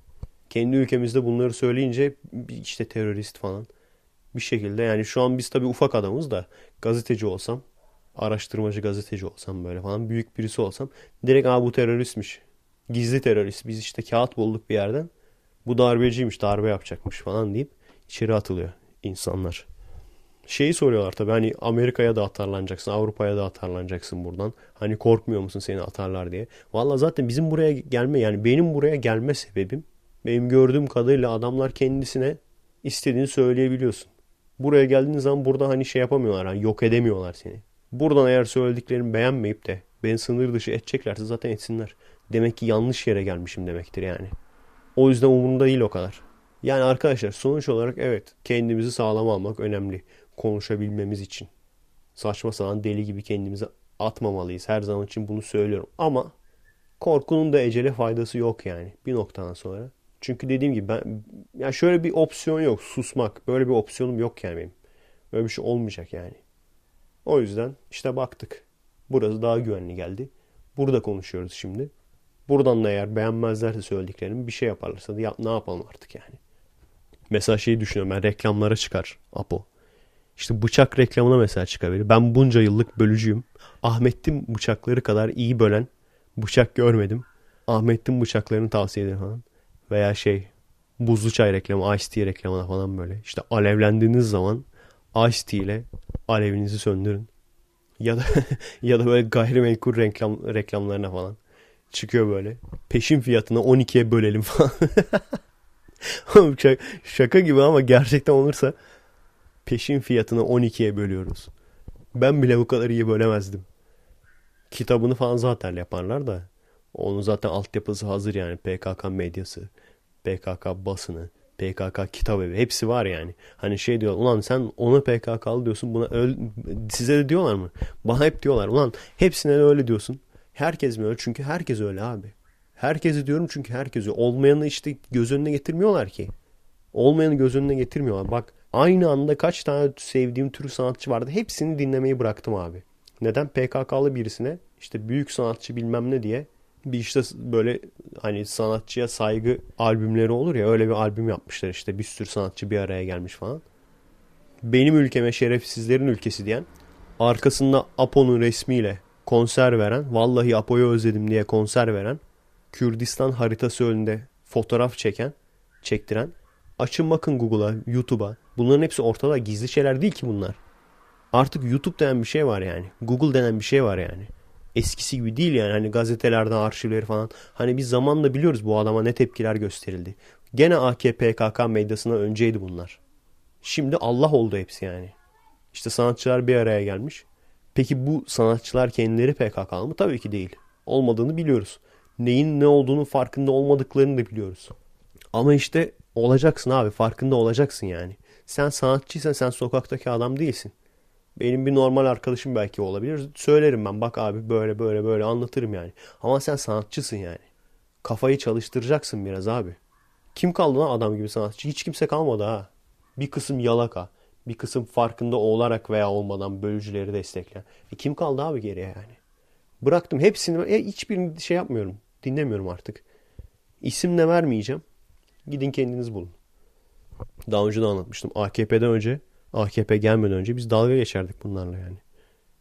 Kendi ülkemizde bunları söyleyince işte terörist falan bir şekilde yani şu an biz tabii ufak adamız da gazeteci olsam araştırmacı gazeteci olsam böyle falan büyük birisi olsam direkt aa bu teröristmiş. Gizli terörist. Biz işte kağıt bulduk bir yerden. Bu darbeciymiş darbe yapacakmış falan deyip içeri atılıyor insanlar şeyi soruyorlar tabii hani Amerika'ya da atarlanacaksın, Avrupa'ya da atarlanacaksın buradan. Hani korkmuyor musun seni atarlar diye. Valla zaten bizim buraya gelme yani benim buraya gelme sebebim benim gördüğüm kadarıyla adamlar kendisine istediğini söyleyebiliyorsun. Buraya geldiğin zaman burada hani şey yapamıyorlar hani yok edemiyorlar seni. Buradan eğer söylediklerimi beğenmeyip de beni sınır dışı edeceklerse zaten etsinler. Demek ki yanlış yere gelmişim demektir yani. O yüzden umurumda değil o kadar. Yani arkadaşlar sonuç olarak evet kendimizi sağlam almak önemli konuşabilmemiz için. Saçma sapan deli gibi kendimizi atmamalıyız. Her zaman için bunu söylüyorum. Ama korkunun da ecele faydası yok yani bir noktadan sonra. Çünkü dediğim gibi ben yani şöyle bir opsiyon yok. Susmak. Böyle bir opsiyonum yok yani benim. Böyle bir şey olmayacak yani. O yüzden işte baktık. Burası daha güvenli geldi. Burada konuşuyoruz şimdi. Buradan da eğer beğenmezlerse söylediklerimi bir şey yaparlarsa da ya, ne yapalım artık yani. Mesela şeyi düşünüyorum ben reklamlara çıkar Apo. İşte bıçak reklamına mesela çıkabilir. Ben bunca yıllık bölücüyüm. Ahmet'in bıçakları kadar iyi bölen bıçak görmedim. Ahmet'in bıçaklarını tavsiye ederim falan. Veya şey buzlu çay reklamı, Ice Tea reklamına falan böyle. İşte alevlendiğiniz zaman Ice Tea ile alevinizi söndürün. Ya da [laughs] ya da böyle gayrimenkul reklam, reklamlarına falan. Çıkıyor böyle. Peşin fiyatına 12'ye bölelim falan. [laughs] şaka gibi ama gerçekten olursa peşin fiyatını 12'ye bölüyoruz. Ben bile bu kadar iyi bölemezdim. Kitabını falan zaten yaparlar da. Onun zaten altyapısı hazır yani. PKK medyası, PKK basını, PKK kitap evi hepsi var yani. Hani şey diyor ulan sen ona PKK'lı diyorsun buna öl size de diyorlar mı? Bana hep diyorlar ulan hepsine de öyle diyorsun. Herkes mi öyle? Çünkü herkes öyle abi. Herkesi diyorum çünkü herkesi. Olmayanı işte göz önüne getirmiyorlar ki. Olmayanı göz önüne getirmiyorlar. Bak aynı anda kaç tane sevdiğim tür sanatçı vardı. Hepsini dinlemeyi bıraktım abi. Neden? PKK'lı birisine işte büyük sanatçı bilmem ne diye bir işte böyle hani sanatçıya saygı albümleri olur ya öyle bir albüm yapmışlar işte bir sürü sanatçı bir araya gelmiş falan. Benim ülkeme şerefsizlerin ülkesi diyen arkasında Apo'nun resmiyle konser veren vallahi Apo'yu özledim diye konser veren Kürdistan haritası önünde fotoğraf çeken çektiren açın bakın Google'a YouTube'a bunların hepsi ortada gizli şeyler değil ki bunlar. Artık YouTube denen bir şey var yani. Google denen bir şey var yani eskisi gibi değil yani hani gazetelerden arşivleri falan. Hani biz zamanla biliyoruz bu adama ne tepkiler gösterildi. Gene AKP PKK medyasına önceydi bunlar. Şimdi Allah oldu hepsi yani. İşte sanatçılar bir araya gelmiş. Peki bu sanatçılar kendileri PKK'lı mı? Tabii ki değil. Olmadığını biliyoruz. Neyin ne olduğunun farkında olmadıklarını da biliyoruz. Ama işte olacaksın abi farkında olacaksın yani. Sen sanatçıysan sen sokaktaki adam değilsin. Benim bir normal arkadaşım belki olabilir. Söylerim ben bak abi böyle böyle böyle anlatırım yani. Ama sen sanatçısın yani. Kafayı çalıştıracaksın biraz abi. Kim kaldı lan adam gibi sanatçı? Hiç kimse kalmadı ha. Bir kısım yalaka. Bir kısım farkında olarak veya olmadan bölücüleri destekleyen. E kim kaldı abi geriye yani? Bıraktım hepsini. E, hiçbirini şey yapmıyorum. Dinlemiyorum artık. İsim de vermeyeceğim. Gidin kendiniz bulun. Daha önce de anlatmıştım. AKP'den önce AKP gelmeden önce biz dalga geçerdik bunlarla yani.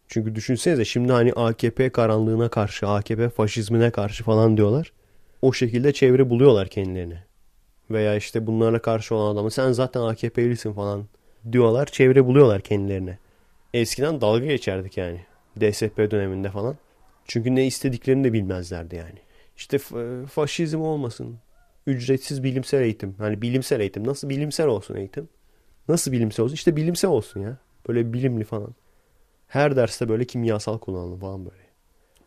Çünkü düşünsenize şimdi hani AKP karanlığına karşı, AKP faşizmine karşı falan diyorlar. O şekilde çevre buluyorlar kendilerine. Veya işte bunlarla karşı olan adamı sen zaten AKP'lisin falan diyorlar. Çevre buluyorlar kendilerine. Eskiden dalga geçerdik yani. DSP döneminde falan. Çünkü ne istediklerini de bilmezlerdi yani. İşte faşizm olmasın. Ücretsiz bilimsel eğitim. Hani bilimsel eğitim. Nasıl bilimsel olsun eğitim? Nasıl bilimsel olsun? İşte bilimsel olsun ya. Böyle bilimli falan. Her derste böyle kimyasal kullanalım falan böyle.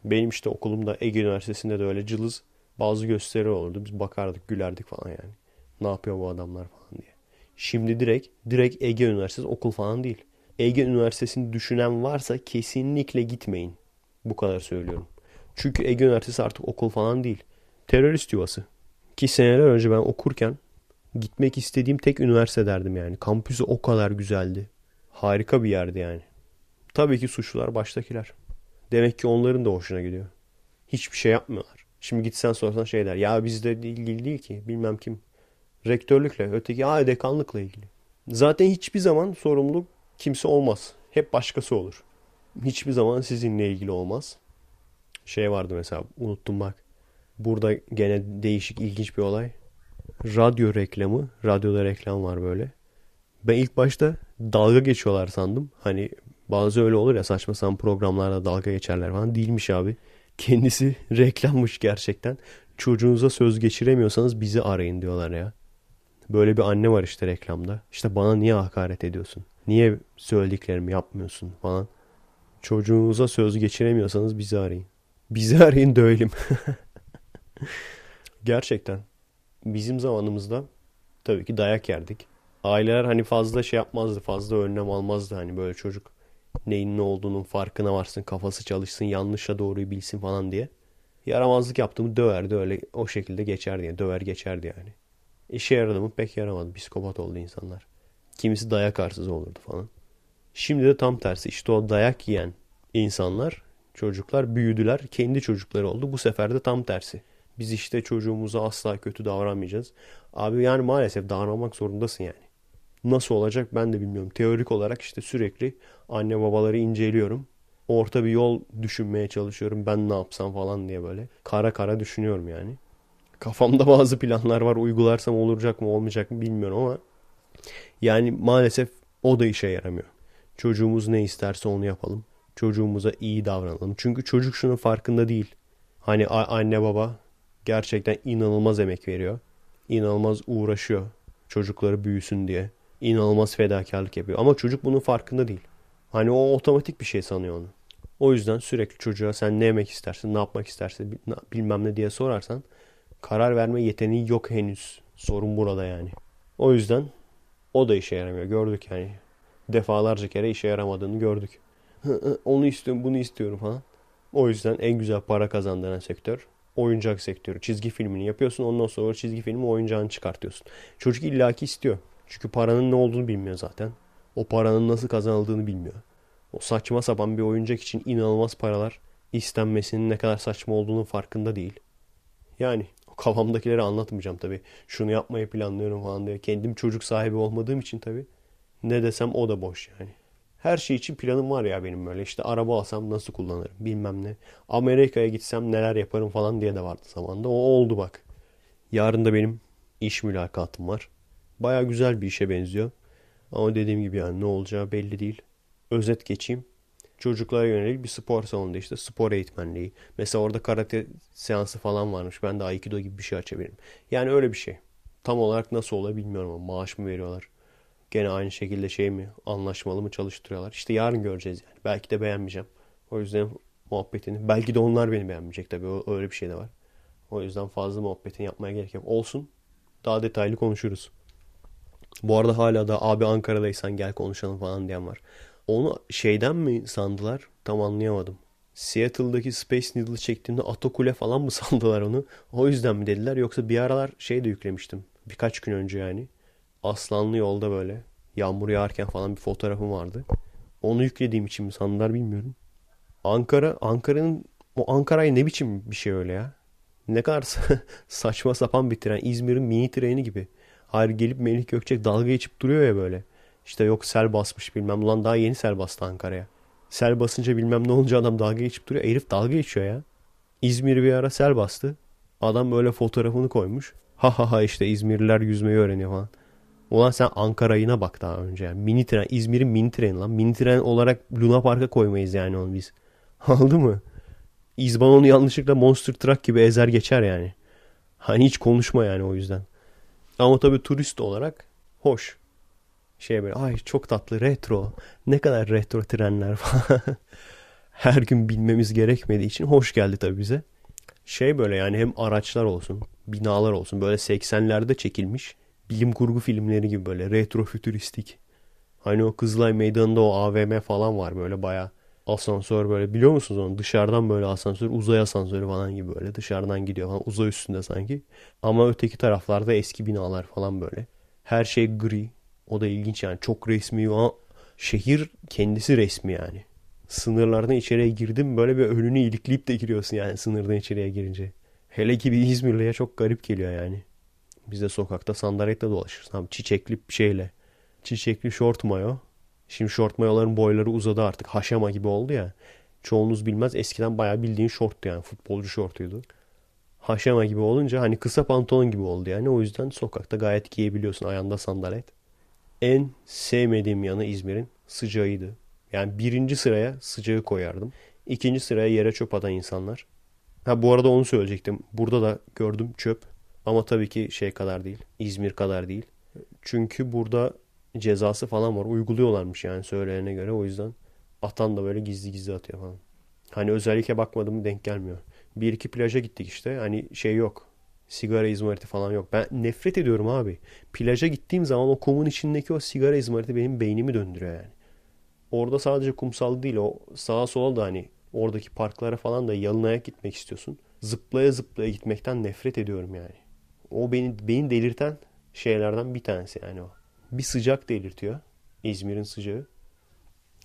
Benim işte okulumda Ege Üniversitesi'nde de öyle cılız bazı gösteri olurdu. Biz bakardık gülerdik falan yani. Ne yapıyor bu adamlar falan diye. Şimdi direkt direkt Ege Üniversitesi okul falan değil. Ege Üniversitesi'ni düşünen varsa kesinlikle gitmeyin. Bu kadar söylüyorum. Çünkü Ege Üniversitesi artık okul falan değil. Terörist yuvası. Ki seneler önce ben okurken gitmek istediğim tek üniversite derdim yani. Kampüsü o kadar güzeldi. Harika bir yerdi yani. Tabii ki suçlular baştakiler. Demek ki onların da hoşuna gidiyor. Hiçbir şey yapmıyorlar. Şimdi gitsen sorsan şeyler. Ya bizde ilgili değil ki. Bilmem kim. Rektörlükle. Öteki aa dekanlıkla ilgili. Zaten hiçbir zaman sorumluluk kimse olmaz. Hep başkası olur. Hiçbir zaman sizinle ilgili olmaz. Şey vardı mesela unuttum bak. Burada gene değişik ilginç bir olay radyo reklamı. Radyoda reklam var böyle. Ben ilk başta dalga geçiyorlar sandım. Hani bazı öyle olur ya saçma sapan programlarda dalga geçerler falan. Değilmiş abi. Kendisi [laughs] reklammış gerçekten. Çocuğunuza söz geçiremiyorsanız bizi arayın diyorlar ya. Böyle bir anne var işte reklamda. İşte bana niye hakaret ediyorsun? Niye söylediklerimi yapmıyorsun falan. Çocuğunuza söz geçiremiyorsanız bizi arayın. Bizi arayın dövelim. [laughs] Gerçekten bizim zamanımızda tabii ki dayak yerdik. Aileler hani fazla şey yapmazdı, fazla önlem almazdı hani böyle çocuk neyin ne olduğunun farkına varsın, kafası çalışsın, yanlışla doğruyu bilsin falan diye. Yaramazlık yaptığımı döverdi öyle o şekilde geçerdi yani döver geçerdi yani. İşe yaradı mı pek yaramadı. Psikopat oldu insanlar. Kimisi dayak arsız olurdu falan. Şimdi de tam tersi işte o dayak yiyen insanlar, çocuklar büyüdüler. Kendi çocukları oldu. Bu sefer de tam tersi. Biz işte çocuğumuza asla kötü davranmayacağız. Abi yani maalesef davranmak zorundasın yani. Nasıl olacak ben de bilmiyorum. Teorik olarak işte sürekli anne babaları inceliyorum. Orta bir yol düşünmeye çalışıyorum. Ben ne yapsam falan diye böyle. Kara kara düşünüyorum yani. Kafamda [laughs] bazı planlar var. Uygularsam olacak mı olmayacak mı bilmiyorum ama yani maalesef o da işe yaramıyor. Çocuğumuz ne isterse onu yapalım. Çocuğumuza iyi davranalım. Çünkü çocuk şunun farkında değil. Hani anne baba gerçekten inanılmaz emek veriyor. İnanılmaz uğraşıyor çocukları büyüsün diye. İnanılmaz fedakarlık yapıyor. Ama çocuk bunun farkında değil. Hani o otomatik bir şey sanıyor onu. O yüzden sürekli çocuğa sen ne yemek istersin, ne yapmak istersin bilmem ne diye sorarsan karar verme yeteneği yok henüz. Sorun burada yani. O yüzden o da işe yaramıyor. Gördük yani. Defalarca kere işe yaramadığını gördük. Onu istiyorum, bunu istiyorum falan. O yüzden en güzel para kazandıran sektör oyuncak sektörü. Çizgi filmini yapıyorsun ondan sonra çizgi filmi oyuncağını çıkartıyorsun. Çocuk illaki istiyor. Çünkü paranın ne olduğunu bilmiyor zaten. O paranın nasıl kazanıldığını bilmiyor. O saçma sapan bir oyuncak için inanılmaz paralar istenmesinin ne kadar saçma olduğunun farkında değil. Yani kafamdakileri anlatmayacağım tabii. Şunu yapmayı planlıyorum falan diye. Kendim çocuk sahibi olmadığım için tabii. Ne desem o da boş yani. Her şey için planım var ya benim böyle. İşte araba alsam nasıl kullanırım bilmem ne. Amerika'ya gitsem neler yaparım falan diye de vardı zamanda. O oldu bak. Yarın da benim iş mülakatım var. Baya güzel bir işe benziyor. Ama dediğim gibi yani ne olacağı belli değil. Özet geçeyim. Çocuklara yönelik bir spor salonunda işte spor eğitmenliği. Mesela orada karate seansı falan varmış. Ben de Aikido gibi bir şey açabilirim. Yani öyle bir şey. Tam olarak nasıl oluyor bilmiyorum ama maaş mı veriyorlar? Gene aynı şekilde şey mi anlaşmalı mı çalıştırıyorlar? İşte yarın göreceğiz yani. Belki de beğenmeyeceğim. O yüzden muhabbetini. Belki de onlar beni beğenmeyecek tabii. Öyle bir şey de var. O yüzden fazla muhabbetini yapmaya gerek yok. Olsun. Daha detaylı konuşuruz. Bu arada hala da abi Ankara'daysan gel konuşalım falan diyen var. Onu şeyden mi sandılar? Tam anlayamadım. Seattle'daki Space Needle çektiğimde Atokule falan mı [laughs] sandılar onu? O yüzden mi dediler? Yoksa bir aralar şey de yüklemiştim. Birkaç gün önce yani. Aslanlı yolda böyle. Yağmur yağarken falan bir fotoğrafım vardı. Onu yüklediğim için mi sandılar bilmiyorum. Ankara, Ankara'nın o Ankara'yı ne biçim bir şey öyle ya? Ne kadar [laughs] saçma sapan bir tren. İzmir'in mini treni gibi. Hayır gelip Melih Gökçek dalga geçip duruyor ya böyle. İşte yok sel basmış bilmem. Ulan daha yeni sel bastı Ankara'ya. Sel basınca bilmem ne olunca adam dalga geçip duruyor. Herif dalga geçiyor ya. İzmir bir ara sel bastı. Adam böyle fotoğrafını koymuş. Ha ha ha işte İzmirliler yüzmeyi öğreniyor falan. Ulan sen Ankara'yına bak daha önce. Yani. Mini tren. İzmir'in mini treni lan. Mini tren olarak Luna Park'a koymayız yani onu biz. [laughs] Aldı mı? İzban onu yanlışlıkla Monster Truck gibi ezer geçer yani. Hani hiç konuşma yani o yüzden. Ama tabii turist olarak hoş. Şey böyle ay çok tatlı retro. Ne kadar retro trenler [laughs] falan. Her gün bilmemiz gerekmediği için hoş geldi tabii bize. Şey böyle yani hem araçlar olsun, binalar olsun böyle 80'lerde çekilmiş bilim kurgu filmleri gibi böyle retro fütüristik. Hani o Kızılay Meydanı'nda o AVM falan var böyle baya asansör böyle biliyor musunuz onu? Dışarıdan böyle asansör uzay asansörü falan gibi böyle dışarıdan gidiyor falan uzay üstünde sanki. Ama öteki taraflarda eski binalar falan böyle. Her şey gri. O da ilginç yani çok resmi ama şehir kendisi resmi yani. Sınırlardan içeriye girdim böyle bir önünü ilikleyip de giriyorsun yani sınırdan içeriye girince. Hele ki bir İzmirli'ye çok garip geliyor yani. Biz de sokakta sandaletle dolaşırız. Abi çiçekli şeyle. Çiçekli şort mayo. Şimdi şort mayoların boyları uzadı artık. Haşama gibi oldu ya. Çoğunuz bilmez eskiden bayağı bildiğin şorttu yani. Futbolcu şortuydu. Haşama gibi olunca hani kısa pantolon gibi oldu yani. O yüzden sokakta gayet giyebiliyorsun ayağında sandalet. En sevmediğim yanı İzmir'in sıcağıydı. Yani birinci sıraya sıcağı koyardım. İkinci sıraya yere çöp atan insanlar. Ha bu arada onu söyleyecektim. Burada da gördüm çöp. Ama tabii ki şey kadar değil. İzmir kadar değil. Çünkü burada cezası falan var. Uyguluyorlarmış yani söylenene göre. O yüzden atan da böyle gizli gizli atıyor falan. Hani özellikle bakmadım denk gelmiyor. Bir iki plaja gittik işte. Hani şey yok. Sigara izmariti falan yok. Ben nefret ediyorum abi. Plaja gittiğim zaman o kumun içindeki o sigara izmariti benim beynimi döndürüyor yani. Orada sadece kumsal değil o sağa sola da hani oradaki parklara falan da yalın ayak gitmek istiyorsun. Zıplaya zıplaya gitmekten nefret ediyorum yani. O beni, beni delirten şeylerden bir tanesi yani o. Bir sıcak delirtiyor. İzmir'in sıcağı.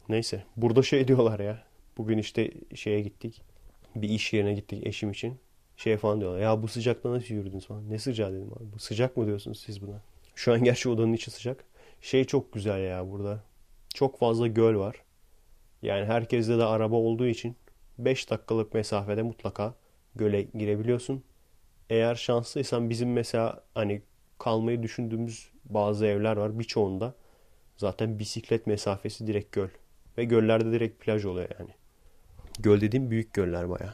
Neyse. Burada şey [laughs] diyorlar ya. Bugün işte şeye gittik. Bir iş yerine gittik eşim için. Şey falan diyorlar. Ya bu sıcakta nasıl yürüdünüz falan. Ne sıcağı dedim abi. Bu sıcak mı diyorsunuz siz buna? Şu an gerçi odanın içi sıcak. Şey çok güzel ya burada. Çok fazla göl var. Yani herkeste de araba olduğu için 5 dakikalık mesafede mutlaka göle girebiliyorsun. Eğer şanslıysan bizim mesela hani kalmayı düşündüğümüz bazı evler var. Birçoğunda zaten bisiklet mesafesi direkt göl. Ve göllerde direkt plaj oluyor yani. Göl dediğim büyük göller baya.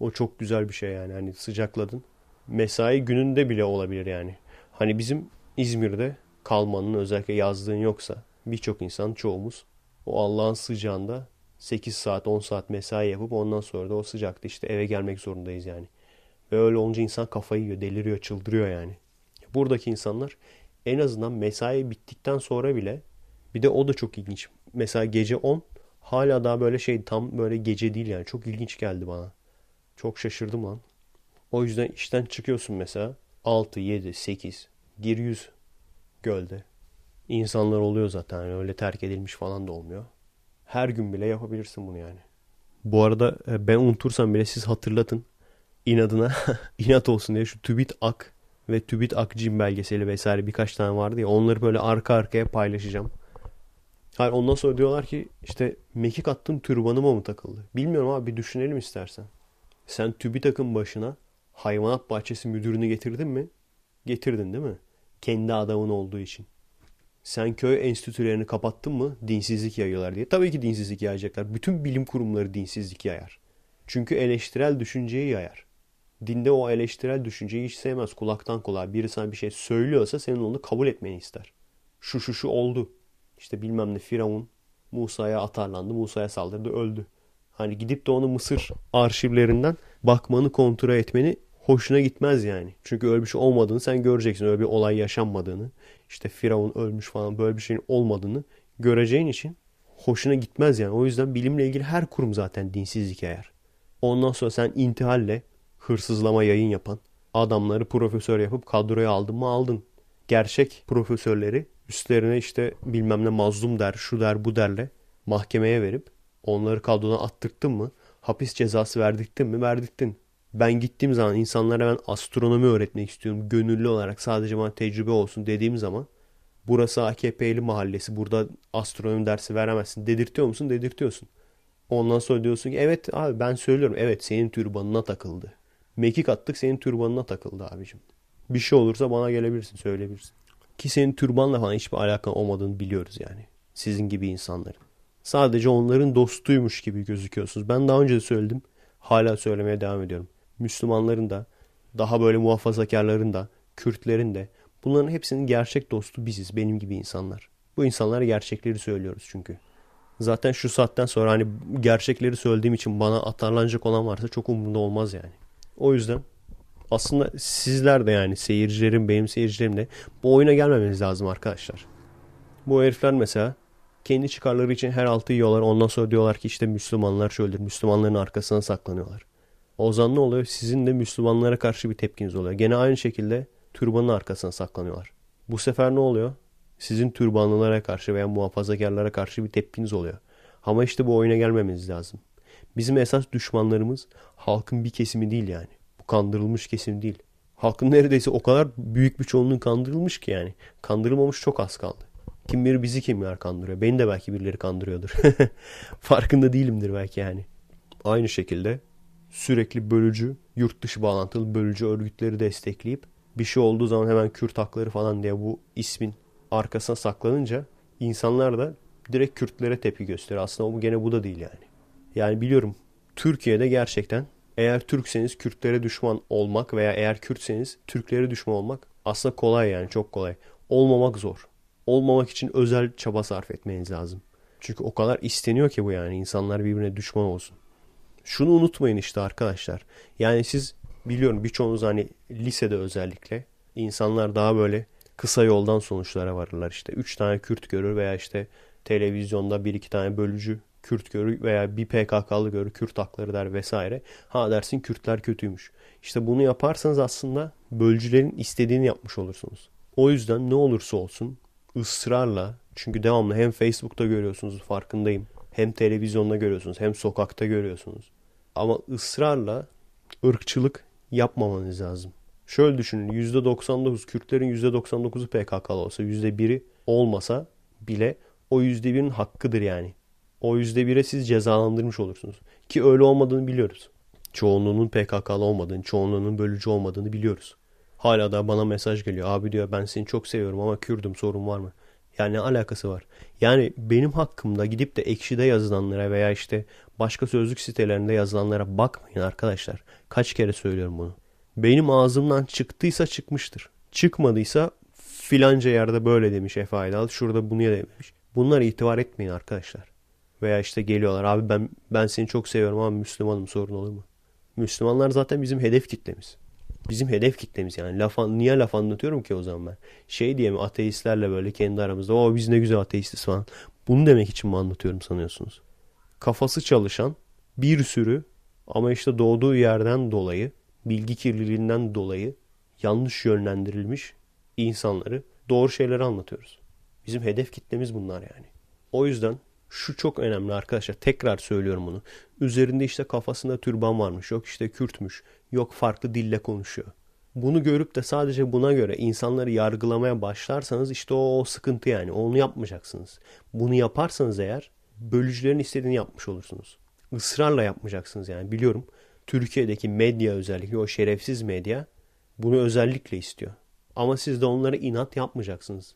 O çok güzel bir şey yani. Hani sıcakladın. Mesai gününde bile olabilir yani. Hani bizim İzmir'de kalmanın özellikle yazdığın yoksa birçok insan çoğumuz O Allah'ın sıcağında 8 saat 10 saat mesai yapıp ondan sonra da o sıcakta işte eve gelmek zorundayız yani. Ve öyle olunca insan kafayı yiyor, deliriyor, çıldırıyor yani. Buradaki insanlar en azından mesai bittikten sonra bile bir de o da çok ilginç. Mesela gece 10 hala daha böyle şey tam böyle gece değil yani. Çok ilginç geldi bana. Çok şaşırdım lan. O yüzden işten çıkıyorsun mesela 6, 7, 8 gir 100 gölde. İnsanlar oluyor zaten öyle terk edilmiş falan da olmuyor. Her gün bile yapabilirsin bunu yani. Bu arada e, ben unutursam bile siz hatırlatın. İnadına [laughs] inat olsun diye şu TÜBİT AK ve TÜBİT Akcim belgeseli vesaire birkaç tane vardı ya onları böyle arka arkaya paylaşacağım. Hayır ondan sonra diyorlar ki işte mekik attım türbanıma mı takıldı? Bilmiyorum abi bir düşünelim istersen. Sen TÜBİTAK'ın başına hayvanat bahçesi müdürünü getirdin mi? Getirdin değil mi? Kendi adamın olduğu için. Sen köy enstitülerini kapattın mı dinsizlik yayıyorlar diye. Tabii ki dinsizlik yayacaklar. Bütün bilim kurumları dinsizlik yayar. Çünkü eleştirel düşünceyi yayar. Dinde o eleştirel düşünceyi hiç sevmez. Kulaktan kulağa biri sana bir şey söylüyorsa senin onu kabul etmeni ister. Şu şu şu oldu. İşte bilmem ne Firavun Musa'ya atarlandı. Musa'ya saldırdı öldü. Hani gidip de onu Mısır arşivlerinden bakmanı kontrol etmeni hoşuna gitmez yani. Çünkü öyle bir şey olmadığını sen göreceksin. Öyle bir olay yaşanmadığını. işte Firavun ölmüş falan böyle bir şeyin olmadığını göreceğin için hoşuna gitmez yani. O yüzden bilimle ilgili her kurum zaten dinsizlik eğer. Ondan sonra sen intihalle hırsızlama yayın yapan adamları profesör yapıp kadroya aldın mı aldın. Gerçek profesörleri üstlerine işte bilmem ne mazlum der, şu der, bu derle mahkemeye verip onları kadrodan attırttın mı? Hapis cezası verdiktin mi? Verdiktin. Ben gittiğim zaman insanlara ben astronomi öğretmek istiyorum. Gönüllü olarak sadece bana tecrübe olsun dediğim zaman burası AKP'li mahallesi. Burada astronomi dersi veremezsin. Dedirtiyor musun? Dedirtiyorsun. Ondan sonra diyorsun ki evet abi ben söylüyorum. Evet senin türbanına takıldı. Mekik attık senin türbanına takıldı abicim. Bir şey olursa bana gelebilirsin söyleyebilirsin. Ki senin türbanla falan hiçbir alakan olmadığını biliyoruz yani. Sizin gibi insanların. Sadece onların dostuymuş gibi gözüküyorsunuz. Ben daha önce de söyledim. Hala söylemeye devam ediyorum. Müslümanların da, daha böyle muhafazakarların da, Kürtlerin de bunların hepsinin gerçek dostu biziz. Benim gibi insanlar. Bu insanlara gerçekleri söylüyoruz çünkü. Zaten şu saatten sonra hani gerçekleri söylediğim için bana atarlanacak olan varsa çok umurumda olmaz yani. O yüzden aslında sizler de yani seyircilerim, benim seyircilerim de bu oyuna gelmemeniz lazım arkadaşlar. Bu herifler mesela kendi çıkarları için her altı yiyorlar. Ondan sonra diyorlar ki işte Müslümanlar şöyledir. Müslümanların arkasına saklanıyorlar. O zaman ne oluyor? Sizin de Müslümanlara karşı bir tepkiniz oluyor. Gene aynı şekilde türbanın arkasına saklanıyorlar. Bu sefer ne oluyor? Sizin türbanlılara karşı veya muhafazakarlara karşı bir tepkiniz oluyor. Ama işte bu oyuna gelmemeniz lazım. Bizim esas düşmanlarımız halkın bir kesimi değil yani. Bu kandırılmış kesim değil. Halkın neredeyse o kadar büyük bir çoğunluğu kandırılmış ki yani. Kandırılmamış çok az kaldı. Kim bilir bizi kimler kandırıyor. Beni de belki birileri kandırıyordur. [laughs] Farkında değilimdir belki yani. Aynı şekilde sürekli bölücü, yurt dışı bağlantılı bölücü örgütleri destekleyip bir şey olduğu zaman hemen Kürt hakları falan diye bu ismin arkasına saklanınca insanlar da direkt Kürtlere tepki gösteriyor. Aslında bu gene bu da değil yani. Yani biliyorum Türkiye'de gerçekten eğer Türkseniz Kürtlere düşman olmak veya eğer Kürtseniz Türklere düşman olmak aslında kolay yani çok kolay. Olmamak zor. Olmamak için özel çaba sarf etmeniz lazım. Çünkü o kadar isteniyor ki bu yani insanlar birbirine düşman olsun. Şunu unutmayın işte arkadaşlar. Yani siz biliyorum birçoğunuz hani lisede özellikle insanlar daha böyle kısa yoldan sonuçlara varırlar. İşte 3 tane Kürt görür veya işte televizyonda bir iki tane bölücü Kürt görür veya bir PKK'lı görür Kürt hakları der vesaire. Ha dersin Kürtler kötüymüş. İşte bunu yaparsanız aslında bölücülerin istediğini yapmış olursunuz. O yüzden ne olursa olsun ısrarla çünkü devamlı hem Facebook'ta görüyorsunuz farkındayım. Hem televizyonda görüyorsunuz hem sokakta görüyorsunuz. Ama ısrarla ırkçılık yapmamanız lazım. Şöyle düşünün %99 Kürtlerin %99'u PKK'lı olsa %1'i olmasa bile o %1'in hakkıdır yani. O %1'e siz cezalandırmış olursunuz. Ki öyle olmadığını biliyoruz. Çoğunluğunun PKK'lı olmadığını, çoğunluğunun bölücü olmadığını biliyoruz. Hala da bana mesaj geliyor. Abi diyor ben seni çok seviyorum ama Kürdüm sorun var mı? Yani ne alakası var? Yani benim hakkımda gidip de ekşide yazılanlara veya işte başka sözlük sitelerinde yazılanlara bakmayın arkadaşlar. Kaç kere söylüyorum bunu. Benim ağzımdan çıktıysa çıkmıştır. Çıkmadıysa filanca yerde böyle demiş Efe Aydal. Şurada bunu demiş. Bunlara itibar etmeyin arkadaşlar. Veya işte geliyorlar abi ben ben seni çok seviyorum ama Müslümanım sorun olur mu? Müslümanlar zaten bizim hedef kitlemiz. Bizim hedef kitlemiz yani. Laf, niye laf anlatıyorum ki o zaman ben? Şey diye mi ateistlerle böyle kendi aramızda o biz ne güzel ateistiz falan. Bunu demek için mi anlatıyorum sanıyorsunuz? Kafası çalışan bir sürü ama işte doğduğu yerden dolayı bilgi kirliliğinden dolayı yanlış yönlendirilmiş insanları doğru şeyleri anlatıyoruz. Bizim hedef kitlemiz bunlar yani. O yüzden şu çok önemli arkadaşlar. Tekrar söylüyorum bunu. Üzerinde işte kafasında türban varmış. Yok işte Kürtmüş. Yok farklı dille konuşuyor. Bunu görüp de sadece buna göre insanları yargılamaya başlarsanız işte o, o sıkıntı yani. Onu yapmayacaksınız. Bunu yaparsanız eğer bölücülerin istediğini yapmış olursunuz. Israrla yapmayacaksınız yani. Biliyorum Türkiye'deki medya özellikle o şerefsiz medya bunu özellikle istiyor. Ama siz de onlara inat yapmayacaksınız.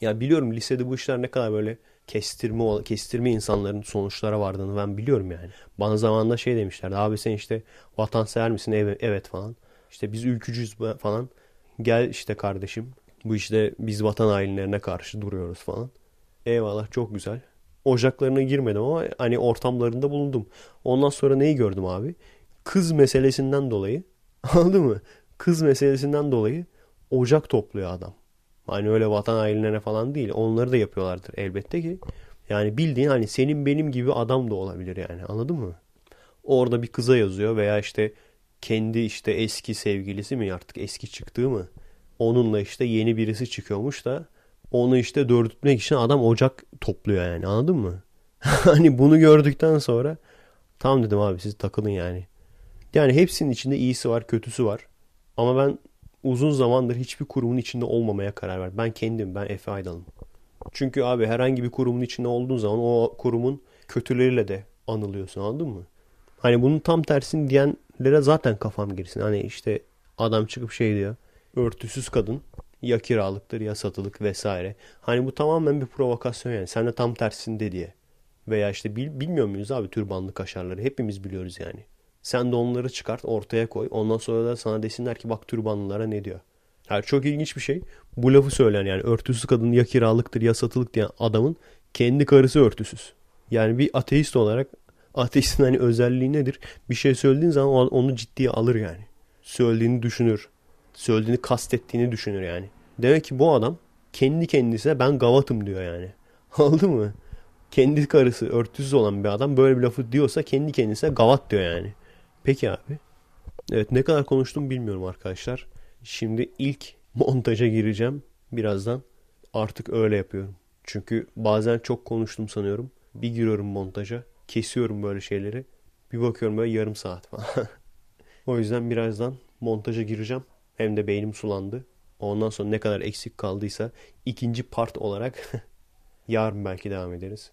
Ya biliyorum lisede bu işler ne kadar böyle kestirme kestirme insanların sonuçlara vardığını ben biliyorum yani. Bana zamanında şey demişlerdi. Abi sen işte vatansever misin? Evet, evet falan. İşte biz ülkücüyüz falan. Gel işte kardeşim. Bu işte biz vatan hainlerine karşı duruyoruz falan. Eyvallah çok güzel. Ocaklarına girmedim ama hani ortamlarında bulundum. Ondan sonra neyi gördüm abi? Kız meselesinden dolayı [laughs] anladın mı? Kız meselesinden dolayı ocak topluyor adam. Hani öyle vatan hainlerine falan değil. Onları da yapıyorlardır elbette ki. Yani bildiğin hani senin benim gibi adam da olabilir yani anladın mı? Orada bir kıza yazıyor veya işte kendi işte eski sevgilisi mi artık eski çıktığı mı? Onunla işte yeni birisi çıkıyormuş da onu işte dördütmek için adam ocak topluyor yani anladın mı? [laughs] hani bunu gördükten sonra tam dedim abi siz takılın yani. Yani hepsinin içinde iyisi var kötüsü var. Ama ben uzun zamandır hiçbir kurumun içinde olmamaya karar verdim. Ben kendim, ben Efe Aydal'ım. Çünkü abi herhangi bir kurumun içinde olduğun zaman o kurumun kötüleriyle de anılıyorsun anladın mı? Hani bunun tam tersini diyenlere zaten kafam girsin. Hani işte adam çıkıp şey diyor. Örtüsüz kadın ya kiralıktır ya satılık vesaire. Hani bu tamamen bir provokasyon yani. Sen de tam tersinde diye. Veya işte bil, bilmiyor muyuz abi türbanlı kaşarları? Hepimiz biliyoruz yani. Sen de onları çıkart ortaya koy. Ondan sonra da sana desinler ki bak türbanlılara ne diyor. Yani çok ilginç bir şey. Bu lafı söyleyen yani örtüsüz kadın ya kiralıktır ya satılık diyen adamın kendi karısı örtüsüz. Yani bir ateist olarak ateistin hani özelliği nedir? Bir şey söylediğin zaman onu ciddiye alır yani. Söylediğini düşünür. Söylediğini kastettiğini düşünür yani. Demek ki bu adam kendi kendisine ben gavatım diyor yani. [laughs] Anladın mı? Kendi karısı örtüsüz olan bir adam böyle bir lafı diyorsa kendi kendisine gavat diyor yani. Peki abi. Evet ne kadar konuştum bilmiyorum arkadaşlar. Şimdi ilk montaja gireceğim birazdan. Artık öyle yapıyorum. Çünkü bazen çok konuştum sanıyorum. Bir giriyorum montaja. Kesiyorum böyle şeyleri. Bir bakıyorum böyle yarım saat falan. [laughs] o yüzden birazdan montaja gireceğim. Hem de beynim sulandı. Ondan sonra ne kadar eksik kaldıysa ikinci part olarak [laughs] yarın belki devam ederiz.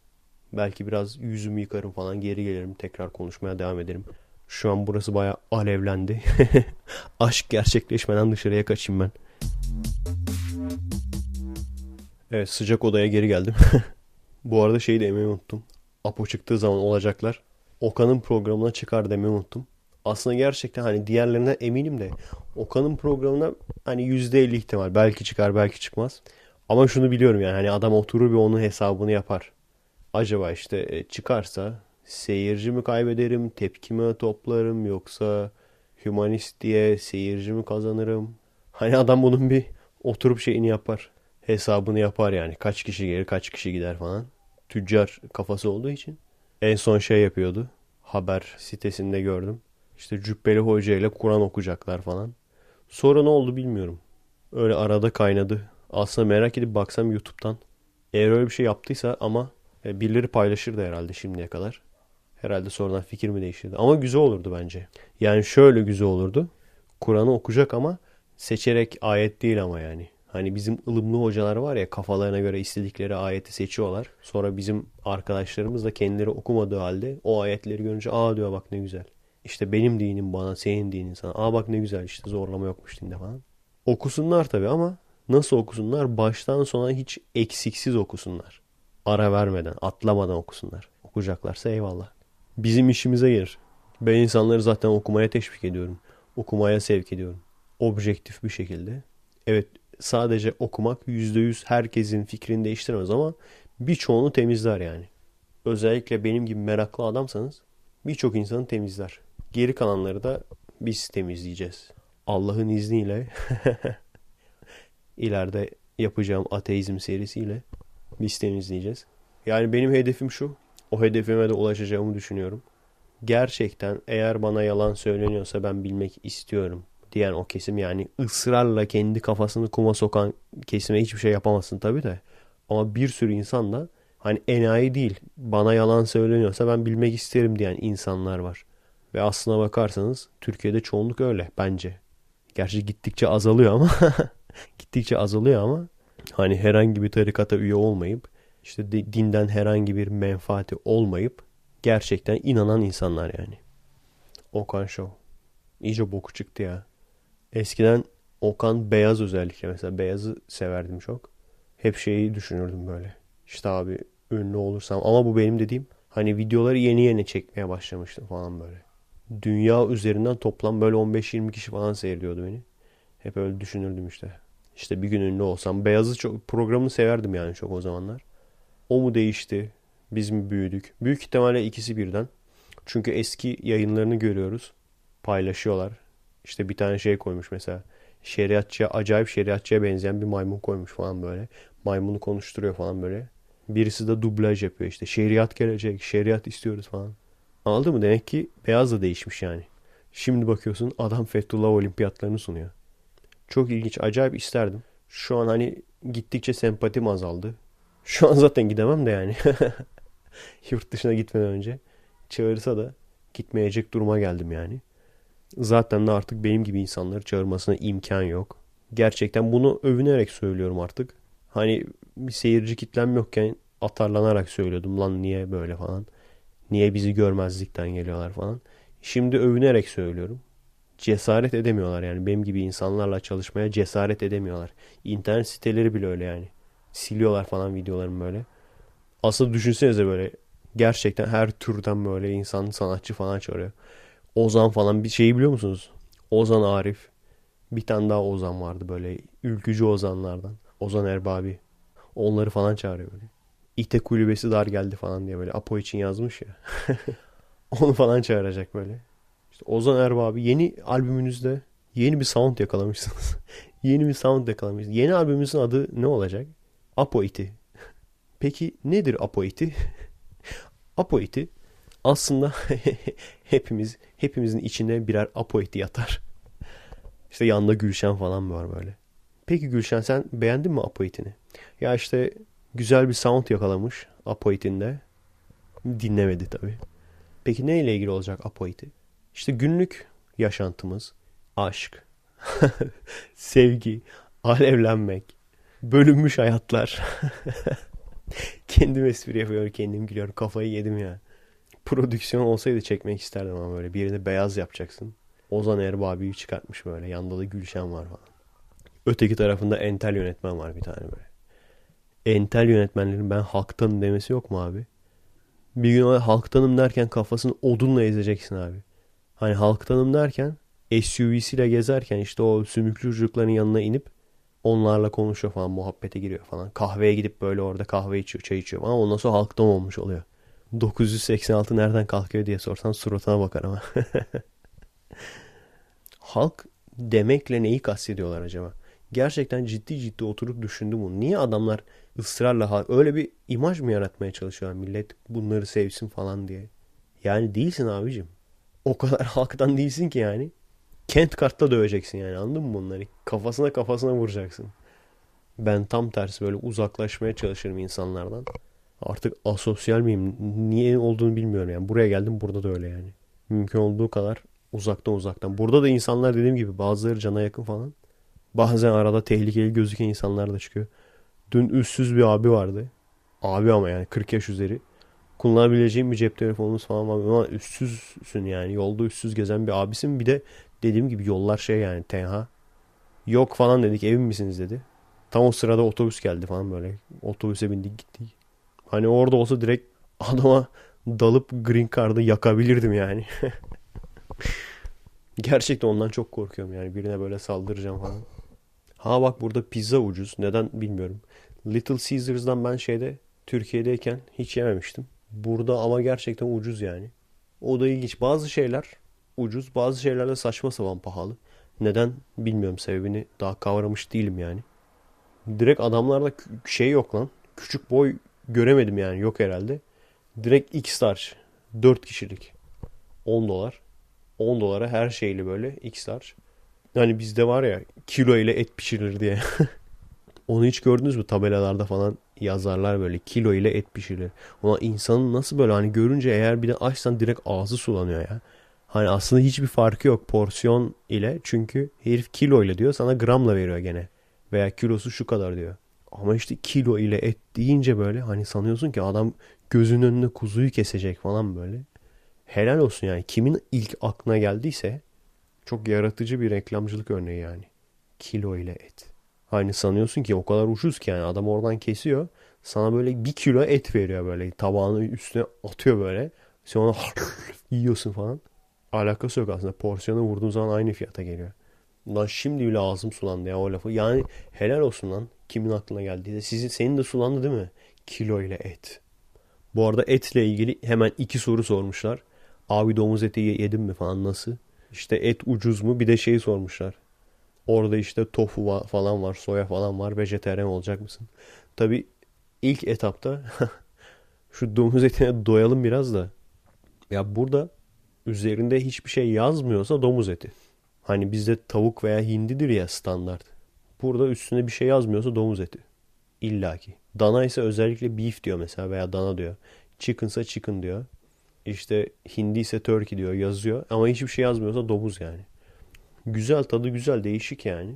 Belki biraz yüzümü yıkarım falan geri gelirim tekrar konuşmaya devam ederim. Şu an burası baya alevlendi. [laughs] Aşk gerçekleşmeden dışarıya kaçayım ben. Evet sıcak odaya geri geldim. [laughs] Bu arada şeyi de emeği unuttum. Apo çıktığı zaman olacaklar. Okan'ın programına çıkar demeyi unuttum. Aslında gerçekten hani diğerlerine eminim de Okan'ın programına hani %50 ihtimal belki çıkar belki çıkmaz. Ama şunu biliyorum yani hani adam oturur bir onun hesabını yapar. Acaba işte e, çıkarsa seyirci mi kaybederim, tepki mi toplarım yoksa humanist diye seyirci mi kazanırım? Hani adam bunun bir oturup şeyini yapar. Hesabını yapar yani. Kaç kişi gelir, kaç kişi gider falan. Tüccar kafası olduğu için. En son şey yapıyordu. Haber sitesinde gördüm. İşte Cübbeli Hoca ile Kur'an okuyacaklar falan. Sonra ne oldu bilmiyorum. Öyle arada kaynadı. Aslında merak edip baksam YouTube'dan. Eğer öyle bir şey yaptıysa ama e, birileri paylaşırdı herhalde şimdiye kadar. Herhalde sonradan fikir mi değiştirdi. Ama güzel olurdu bence. Yani şöyle güzel olurdu. Kur'an'ı okuyacak ama seçerek ayet değil ama yani. Hani bizim ılımlı hocalar var ya kafalarına göre istedikleri ayeti seçiyorlar. Sonra bizim arkadaşlarımız da kendileri okumadığı halde o ayetleri görünce aa diyor bak ne güzel. İşte benim dinim bana senin dinin sana. Aa bak ne güzel işte zorlama yokmuş dinde falan. Okusunlar tabii ama nasıl okusunlar? Baştan sona hiç eksiksiz okusunlar. Ara vermeden, atlamadan okusunlar. Okuyacaklarsa eyvallah bizim işimize gelir. Ben insanları zaten okumaya teşvik ediyorum. Okumaya sevk ediyorum. Objektif bir şekilde. Evet sadece okumak %100 herkesin fikrini değiştirmez ama birçoğunu temizler yani. özellikle benim gibi meraklı adamsanız birçok insanı temizler. Geri kalanları da biz temizleyeceğiz. Allah'ın izniyle [laughs] ileride yapacağım ateizm serisiyle biz temizleyeceğiz. Yani benim hedefim şu. O hedefime de ulaşacağımı düşünüyorum. Gerçekten eğer bana yalan söyleniyorsa ben bilmek istiyorum diyen o kesim yani ısrarla kendi kafasını kuma sokan kesime hiçbir şey yapamazsın tabii de. Ama bir sürü insan da hani enayi değil bana yalan söyleniyorsa ben bilmek isterim diyen insanlar var. Ve aslına bakarsanız Türkiye'de çoğunluk öyle bence. Gerçi gittikçe azalıyor ama [laughs] gittikçe azalıyor ama hani herhangi bir tarikata üye olmayıp işte dinden herhangi bir menfaati olmayıp gerçekten inanan insanlar yani. Okan Show. İyice boku çıktı ya. Eskiden Okan beyaz özellikle mesela beyazı severdim çok. Hep şeyi düşünürdüm böyle. İşte abi ünlü olursam ama bu benim dediğim hani videoları yeni yeni çekmeye başlamıştım falan böyle. Dünya üzerinden toplam böyle 15-20 kişi falan seyrediyordu beni. Hep öyle düşünürdüm işte. İşte bir gün ünlü olsam. Beyazı çok programını severdim yani çok o zamanlar. O mu değişti? Biz mi büyüdük? Büyük ihtimalle ikisi birden. Çünkü eski yayınlarını görüyoruz. Paylaşıyorlar. İşte bir tane şey koymuş mesela. Şeriatçıya, acayip şeriatçıya benzeyen bir maymun koymuş falan böyle. Maymunu konuşturuyor falan böyle. Birisi de dublaj yapıyor işte. Şeriat gelecek, şeriat istiyoruz falan. Anladın mı? Demek ki beyaz da değişmiş yani. Şimdi bakıyorsun adam Fethullah olimpiyatlarını sunuyor. Çok ilginç. Acayip isterdim. Şu an hani gittikçe sempatim azaldı. Şu an zaten gidemem de yani. [laughs] Yurt dışına gitmeden önce. Çağırsa da gitmeyecek duruma geldim yani. Zaten de artık benim gibi insanları çağırmasına imkan yok. Gerçekten bunu övünerek söylüyorum artık. Hani bir seyirci kitlem yokken atarlanarak söylüyordum. Lan niye böyle falan. Niye bizi görmezlikten geliyorlar falan. Şimdi övünerek söylüyorum. Cesaret edemiyorlar yani. Benim gibi insanlarla çalışmaya cesaret edemiyorlar. İnternet siteleri bile öyle yani. Siliyorlar falan videolarımı böyle. Aslında düşünsenize böyle gerçekten her türden böyle insan sanatçı falan çağırıyor. Ozan falan bir şeyi biliyor musunuz? Ozan Arif. Bir tane daha Ozan vardı böyle ülkücü Ozanlardan. Ozan Erbabi. Onları falan çağırıyor böyle. İte kulübesi dar geldi falan diye böyle Apo için yazmış ya. [laughs] Onu falan çağıracak böyle. İşte Ozan Erbabi yeni albümünüzde yeni bir sound yakalamışsınız. [laughs] yeni bir sound yakalamışsınız. Yeni albümünüzün adı ne olacak? Apo iti. Peki nedir Apo iti? [laughs] Apo iti aslında [laughs] hepimiz hepimizin içinde birer Apo iti yatar. İşte yanında Gülşen falan var böyle. Peki Gülşen sen beğendin mi Apo itini? Ya işte güzel bir sound yakalamış Apo itinde. Dinlemedi tabii. Peki ne ile ilgili olacak Apo iti? İşte günlük yaşantımız, aşk, [laughs] sevgi, alevlenmek, bölünmüş hayatlar. [laughs] kendim espri yapıyorum, kendim gülüyorum. Kafayı yedim ya. Prodüksiyon olsaydı çekmek isterdim ama böyle birini beyaz yapacaksın. Ozan Erbabi'yi çıkartmış böyle. Yanında da Gülşen var falan. Öteki tarafında entel yönetmen var bir tane böyle. Entel yönetmenlerin ben halktanım demesi yok mu abi? Bir gün halktanım derken kafasını odunla ezeceksin abi. Hani halktanım derken SUV'siyle gezerken işte o sümüklü çocukların yanına inip onlarla konuşuyor falan muhabbete giriyor falan. Kahveye gidip böyle orada kahve içiyor çay içiyor falan ondan sonra halktan olmuş oluyor. 986 nereden kalkıyor diye sorsan suratına bakar ama. [laughs] Halk demekle neyi kastediyorlar acaba? Gerçekten ciddi ciddi oturup düşündüm bunu. Niye adamlar ısrarla öyle bir imaj mı yaratmaya çalışıyorlar millet bunları sevsin falan diye? Yani değilsin abicim. O kadar [laughs] halktan değilsin ki yani. Kent kartla döveceksin yani anladın mı bunları? Kafasına kafasına vuracaksın. Ben tam tersi böyle uzaklaşmaya çalışırım insanlardan. Artık asosyal miyim? Niye olduğunu bilmiyorum yani. Buraya geldim burada da öyle yani. Mümkün olduğu kadar uzaktan uzaktan. Burada da insanlar dediğim gibi bazıları cana yakın falan. Bazen arada tehlikeli gözüken insanlar da çıkıyor. Dün üstsüz bir abi vardı. Abi ama yani 40 yaş üzeri. Kullanabileceğim bir cep telefonumuz falan var. Ama üstsüzsün yani. Yolda üstsüz gezen bir abisin. Bir de dediğim gibi yollar şey yani tenha. Yok falan dedik emin misiniz dedi. Tam o sırada otobüs geldi falan böyle. Otobüse bindik gittik. Hani orada olsa direkt [laughs] adama dalıp green card'ı yakabilirdim yani. [laughs] Gerçekten ondan çok korkuyorum yani. Birine böyle saldıracağım falan. Ha bak burada pizza ucuz. Neden bilmiyorum. Little Caesars'dan ben şeyde Türkiye'deyken hiç yememiştim. Burada ama gerçekten ucuz yani. O da ilginç. Bazı şeyler ucuz, bazı şeyler de saçma sapan pahalı. Neden bilmiyorum sebebini daha kavramış değilim yani. Direkt adamlarda şey yok lan. Küçük boy göremedim yani yok herhalde. Direkt X-Large 4 kişilik 10 dolar. 10 dolara her şeyli böyle X-Large. Hani bizde var ya kilo ile et pişirilir diye. [laughs] Onu hiç gördünüz mü tabelalarda falan yazarlar böyle kilo ile et pişirilir. Ona insanın nasıl böyle hani görünce eğer bir de açsan direkt ağzı sulanıyor ya. Hani aslında hiçbir farkı yok porsiyon ile. Çünkü herif kilo ile diyor sana gramla veriyor gene. Veya kilosu şu kadar diyor. Ama işte kilo ile et deyince böyle hani sanıyorsun ki adam gözünün önünde kuzuyu kesecek falan böyle. Helal olsun yani. Kimin ilk aklına geldiyse çok yaratıcı bir reklamcılık örneği yani. Kilo ile et. Hani sanıyorsun ki o kadar ucuz ki yani adam oradan kesiyor. Sana böyle bir kilo et veriyor böyle tabağını üstüne atıyor böyle. Sen onu [laughs] yiyorsun falan. Alakası yok aslında. Porsiyonu vurduğun zaman aynı fiyata geliyor. Lan şimdi bile ağzım sulandı ya o lafı. Yani helal olsun lan. Kimin aklına geldiyse. Sizin, senin de sulandı değil mi? Kilo ile et. Bu arada etle ilgili hemen iki soru sormuşlar. Abi domuz eti yedin mi falan nasıl? İşte et ucuz mu? Bir de şey sormuşlar. Orada işte tofu falan var, soya falan var. Vejeteryan olacak mısın? Tabi ilk etapta [laughs] şu domuz etine doyalım biraz da. Ya burada üzerinde hiçbir şey yazmıyorsa domuz eti. Hani bizde tavuk veya hindidir ya standart. Burada üstüne bir şey yazmıyorsa domuz eti. İlla ki. Dana ise özellikle beef diyor mesela veya dana diyor. Chicken ise chicken diyor. İşte hindi ise turkey diyor yazıyor. Ama hiçbir şey yazmıyorsa domuz yani. Güzel tadı güzel değişik yani.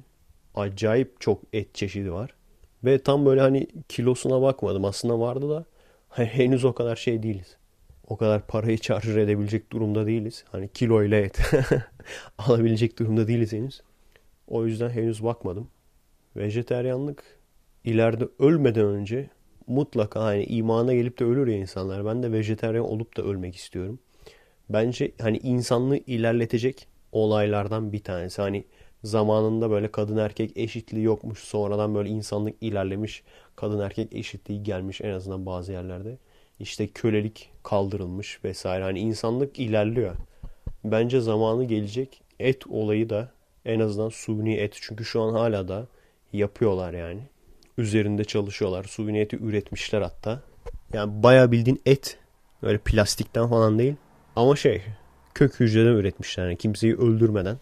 Acayip çok et çeşidi var. Ve tam böyle hani kilosuna bakmadım. Aslında vardı da [laughs] henüz o kadar şey değiliz o kadar parayı çarjır edebilecek durumda değiliz. Hani kilo ile et [laughs] alabilecek durumda değiliz henüz. O yüzden henüz bakmadım. Vejeteryanlık ileride ölmeden önce mutlaka hani imana gelip de ölür ya insanlar. Ben de vejeteryan olup da ölmek istiyorum. Bence hani insanlığı ilerletecek olaylardan bir tanesi. Hani zamanında böyle kadın erkek eşitliği yokmuş. Sonradan böyle insanlık ilerlemiş. Kadın erkek eşitliği gelmiş en azından bazı yerlerde işte kölelik kaldırılmış vesaire. Hani insanlık ilerliyor. Bence zamanı gelecek. Et olayı da en azından suni et. Çünkü şu an hala da yapıyorlar yani. Üzerinde çalışıyorlar. Suni eti üretmişler hatta. Yani bayağı bildiğin et. Öyle plastikten falan değil. Ama şey kök hücreden üretmişler. Yani kimseyi öldürmeden.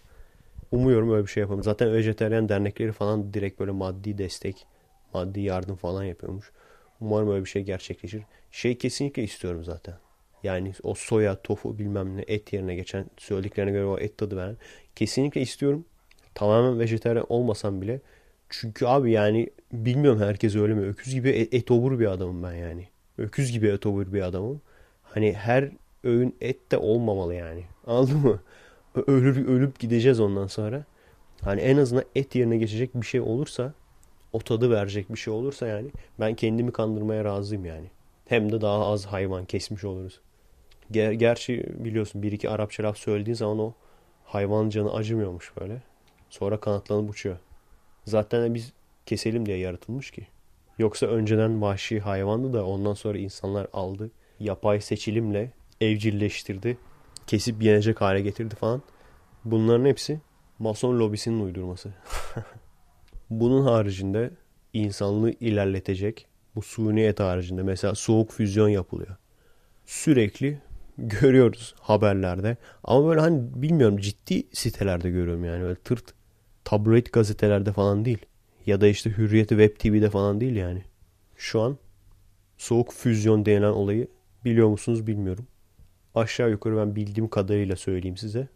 Umuyorum öyle bir şey yapalım. Zaten vejeteryan dernekleri falan direkt böyle maddi destek, maddi yardım falan yapıyormuş. Umarım öyle bir şey gerçekleşir. Şey kesinlikle istiyorum zaten. Yani o soya, tofu bilmem ne et yerine geçen söylediklerine göre o et tadı veren. Kesinlikle istiyorum. Tamamen vejetaryen olmasam bile. Çünkü abi yani bilmiyorum herkes öyle mi? Öküz gibi et, et obur bir adamım ben yani. Öküz gibi et obur bir adamım. Hani her öğün et de olmamalı yani. [laughs] Anladın mı? Ölür, ölüp gideceğiz ondan sonra. Hani en azından et yerine geçecek bir şey olursa o tadı verecek bir şey olursa yani ben kendimi kandırmaya razıyım yani. Hem de daha az hayvan kesmiş oluruz. Ger gerçi biliyorsun bir iki Arapça laf söylediğin zaman o hayvan canı acımıyormuş böyle. Sonra kanatlanıp uçuyor. Zaten biz keselim diye yaratılmış ki. Yoksa önceden vahşi hayvandı da ondan sonra insanlar aldı. Yapay seçilimle evcilleştirdi. Kesip yenecek hale getirdi falan. Bunların hepsi mason lobisinin uydurması. [laughs] Bunun haricinde insanlığı ilerletecek bu suni et haricinde mesela soğuk füzyon yapılıyor. Sürekli görüyoruz haberlerde. Ama böyle hani bilmiyorum ciddi sitelerde görüyorum yani. Böyle tırt tabloid gazetelerde falan değil. Ya da işte Hürriyeti Web TV'de falan değil yani. Şu an soğuk füzyon denilen olayı biliyor musunuz bilmiyorum. Aşağı yukarı ben bildiğim kadarıyla söyleyeyim size.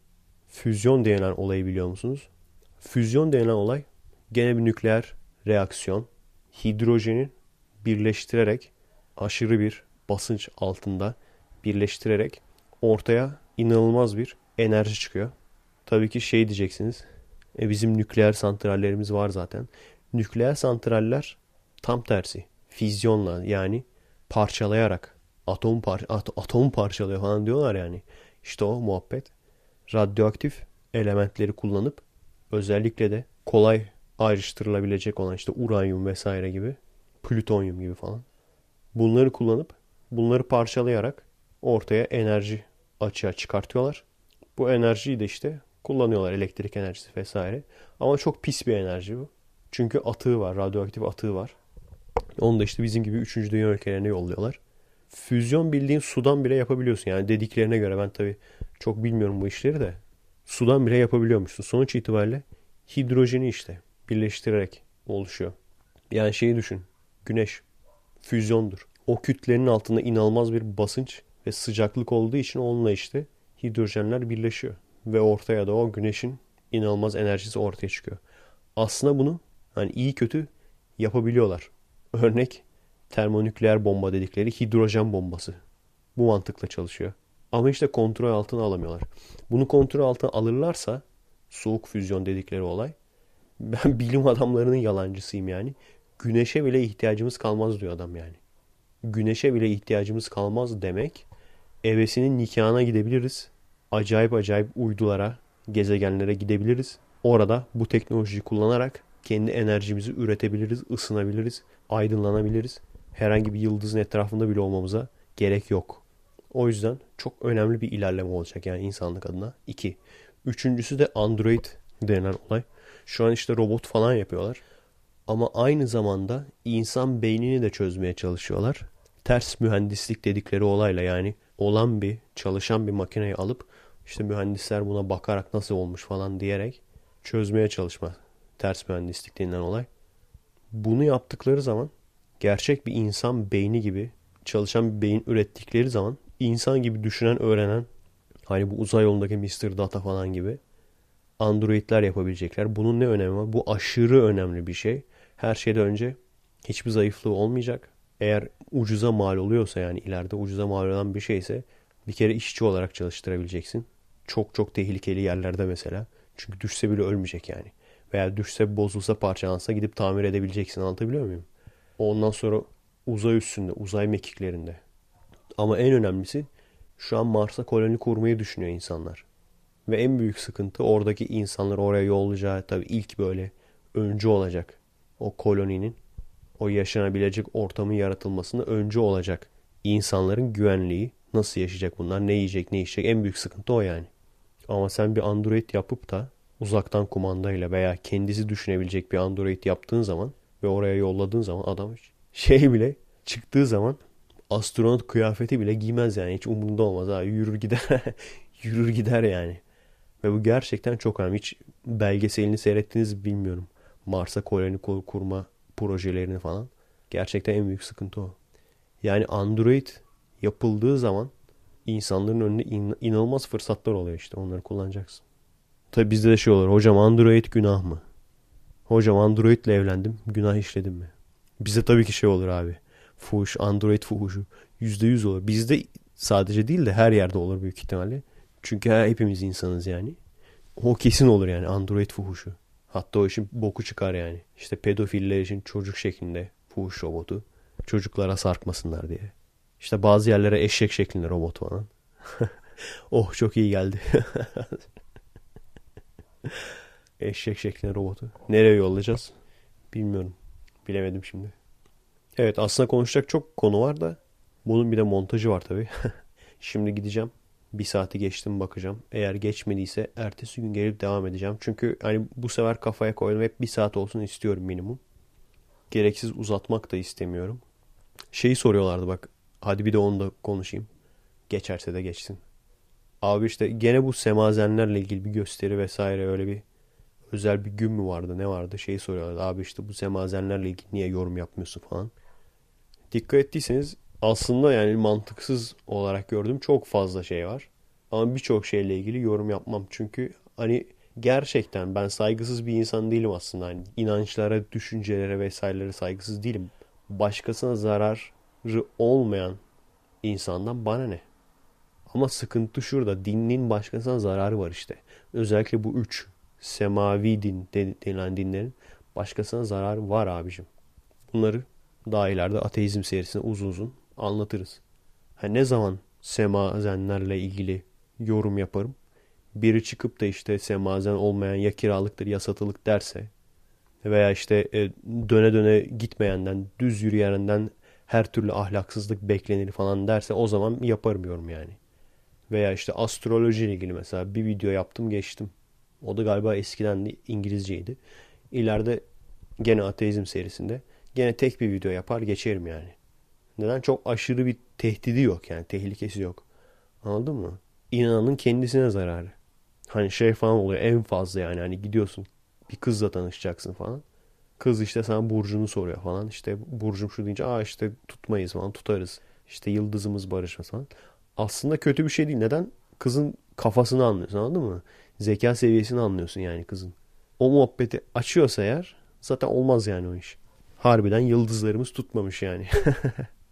Füzyon denilen olayı biliyor musunuz? Füzyon denilen olay gene bir nükleer reaksiyon. Hidrojenin birleştirerek aşırı bir basınç altında birleştirerek ortaya inanılmaz bir enerji çıkıyor. Tabii ki şey diyeceksiniz. E bizim nükleer santrallerimiz var zaten. Nükleer santraller tam tersi. Fizyonla yani parçalayarak atom par at atom parçalıyor falan diyorlar yani. İşte o muhabbet. Radyoaktif elementleri kullanıp özellikle de kolay ayrıştırılabilecek olan işte uranyum vesaire gibi plütonyum gibi falan. Bunları kullanıp Bunları parçalayarak ortaya enerji açığa çıkartıyorlar. Bu enerjiyi de işte kullanıyorlar elektrik enerjisi vesaire. Ama çok pis bir enerji bu. Çünkü atığı var, radyoaktif atığı var. Onu da işte bizim gibi 3. dünya ülkelerine yolluyorlar. Füzyon bildiğin sudan bile yapabiliyorsun. Yani dediklerine göre ben tabii çok bilmiyorum bu işleri de. Sudan bile yapabiliyormuşsun. Sonuç itibariyle hidrojeni işte birleştirerek oluşuyor. Yani şeyi düşün. Güneş füzyondur. O kütlenin altında inanılmaz bir basınç ve sıcaklık olduğu için onunla işte hidrojenler birleşiyor. Ve ortaya da o güneşin inanılmaz enerjisi ortaya çıkıyor. Aslında bunu hani iyi kötü yapabiliyorlar. Örnek termonükleer bomba dedikleri hidrojen bombası. Bu mantıkla çalışıyor. Ama işte kontrol altına alamıyorlar. Bunu kontrol altına alırlarsa soğuk füzyon dedikleri olay. Ben bilim adamlarının yalancısıyım yani. Güneşe bile ihtiyacımız kalmaz diyor adam yani. Güneşe bile ihtiyacımız kalmaz demek. Evesinin nikahına gidebiliriz. Acayip acayip uydulara, gezegenlere gidebiliriz. Orada bu teknolojiyi kullanarak kendi enerjimizi üretebiliriz, ısınabiliriz, aydınlanabiliriz. Herhangi bir yıldızın etrafında bile olmamıza gerek yok. O yüzden çok önemli bir ilerleme olacak yani insanlık adına. İki. Üçüncüsü de Android denen olay. Şu an işte robot falan yapıyorlar. Ama aynı zamanda insan beynini de çözmeye çalışıyorlar. Ters mühendislik dedikleri olayla yani olan bir çalışan bir makineyi alıp işte mühendisler buna bakarak nasıl olmuş falan diyerek çözmeye çalışma. Ters mühendislik denilen olay. Bunu yaptıkları zaman gerçek bir insan beyni gibi çalışan bir beyin ürettikleri zaman insan gibi düşünen, öğrenen hani bu uzay yolundaki Mr. Data falan gibi Androidler yapabilecekler. Bunun ne önemi var? Bu aşırı önemli bir şey. Her şeyden önce hiçbir zayıflığı olmayacak. Eğer ucuza mal oluyorsa yani ileride ucuza mal olan bir şeyse bir kere işçi olarak çalıştırabileceksin. Çok çok tehlikeli yerlerde mesela. Çünkü düşse bile ölmeyecek yani. Veya düşse bozulsa parçalansa gidip tamir edebileceksin anlatabiliyor muyum? Ondan sonra uzay üstünde, uzay mekiklerinde. Ama en önemlisi şu an Mars'a koloni kurmayı düşünüyor insanlar. Ve en büyük sıkıntı oradaki insanları oraya yollayacağı tabii ilk böyle öncü olacak. O koloninin o yaşanabilecek ortamın yaratılmasında öncü olacak. İnsanların güvenliği nasıl yaşayacak bunlar ne yiyecek ne içecek en büyük sıkıntı o yani. Ama sen bir Android yapıp da uzaktan kumandayla veya kendisi düşünebilecek bir Android yaptığın zaman ve oraya yolladığın zaman adam şey bile çıktığı zaman astronot kıyafeti bile giymez yani. Hiç umurunda olmaz ha. Yürür gider. [laughs] Yürür gider yani. Ve bu gerçekten çok önemli. Hiç belgeselini seyrettiniz bilmiyorum. Mars'a koloni kurma projelerini falan. Gerçekten en büyük sıkıntı o. Yani Android yapıldığı zaman insanların önünde in- inanılmaz fırsatlar oluyor işte. Onları kullanacaksın. Tabi bizde de şey olur. Hocam Android günah mı? Hocam Android ile evlendim. Günah işledim mi? Bize tabii ki şey olur abi. Fuhuş, Android fuhuşu. %100 olur. Bizde sadece değil de her yerde olur büyük ihtimalle. Çünkü hepimiz insanız yani. O kesin olur yani Android fuhuşu. Hatta o işin boku çıkar yani. İşte pedofiller için çocuk şeklinde fuhuş robotu. Çocuklara sarkmasınlar diye. İşte bazı yerlere eşek şeklinde robot falan. [laughs] oh çok iyi geldi. [laughs] eşek şeklinde robotu. Nereye yollayacağız? Bilmiyorum. Bilemedim şimdi. Evet aslında konuşacak çok konu var da bunun bir de montajı var tabii. [laughs] Şimdi gideceğim. Bir saati geçtim bakacağım. Eğer geçmediyse ertesi gün gelip devam edeceğim. Çünkü hani bu sefer kafaya koydum. Hep bir saat olsun istiyorum minimum. Gereksiz uzatmak da istemiyorum. Şeyi soruyorlardı bak. Hadi bir de onu da konuşayım. Geçerse de geçsin. Abi işte gene bu semazenlerle ilgili bir gösteri vesaire öyle bir özel bir gün mü vardı ne vardı şeyi soruyorlardı. Abi işte bu semazenlerle ilgili niye yorum yapmıyorsun falan. Dikkat ettiyseniz aslında yani mantıksız olarak gördüğüm çok fazla şey var. Ama birçok şeyle ilgili yorum yapmam. Çünkü hani gerçekten ben saygısız bir insan değilim aslında. Hani inançlara, düşüncelere vesairelere saygısız değilim. Başkasına zararı olmayan insandan bana ne? Ama sıkıntı şurada. Dinin başkasına zararı var işte. Özellikle bu üç semavi din denilen dinlerin başkasına zararı var abicim. Bunları daha ileride ateizm serisinde uzun uzun anlatırız. Ha, ne zaman semazenlerle ilgili yorum yaparım? Biri çıkıp da işte semazen olmayan ya kiralıktır ya satılık derse veya işte e, döne döne gitmeyenden düz yürüyenden her türlü ahlaksızlık beklenir falan derse o zaman yaparım yorum yani. Veya işte astroloji ile ilgili mesela bir video yaptım geçtim. O da galiba eskiden de İngilizceydi. İleride gene ateizm serisinde gene tek bir video yapar geçerim yani. Neden? Çok aşırı bir tehdidi yok yani tehlikesi yok. Anladın mı? İnananın kendisine zararı. Hani şey falan oluyor en fazla yani hani gidiyorsun bir kızla tanışacaksın falan. Kız işte sana burcunu soruyor falan. İşte burcum şu deyince aa işte tutmayız falan tutarız. İşte yıldızımız barışmaz falan. Aslında kötü bir şey değil. Neden? Kızın kafasını anlıyorsun anladın mı? Zeka seviyesini anlıyorsun yani kızın. O muhabbeti açıyorsa eğer zaten olmaz yani o iş. Harbiden yıldızlarımız tutmamış yani. [laughs]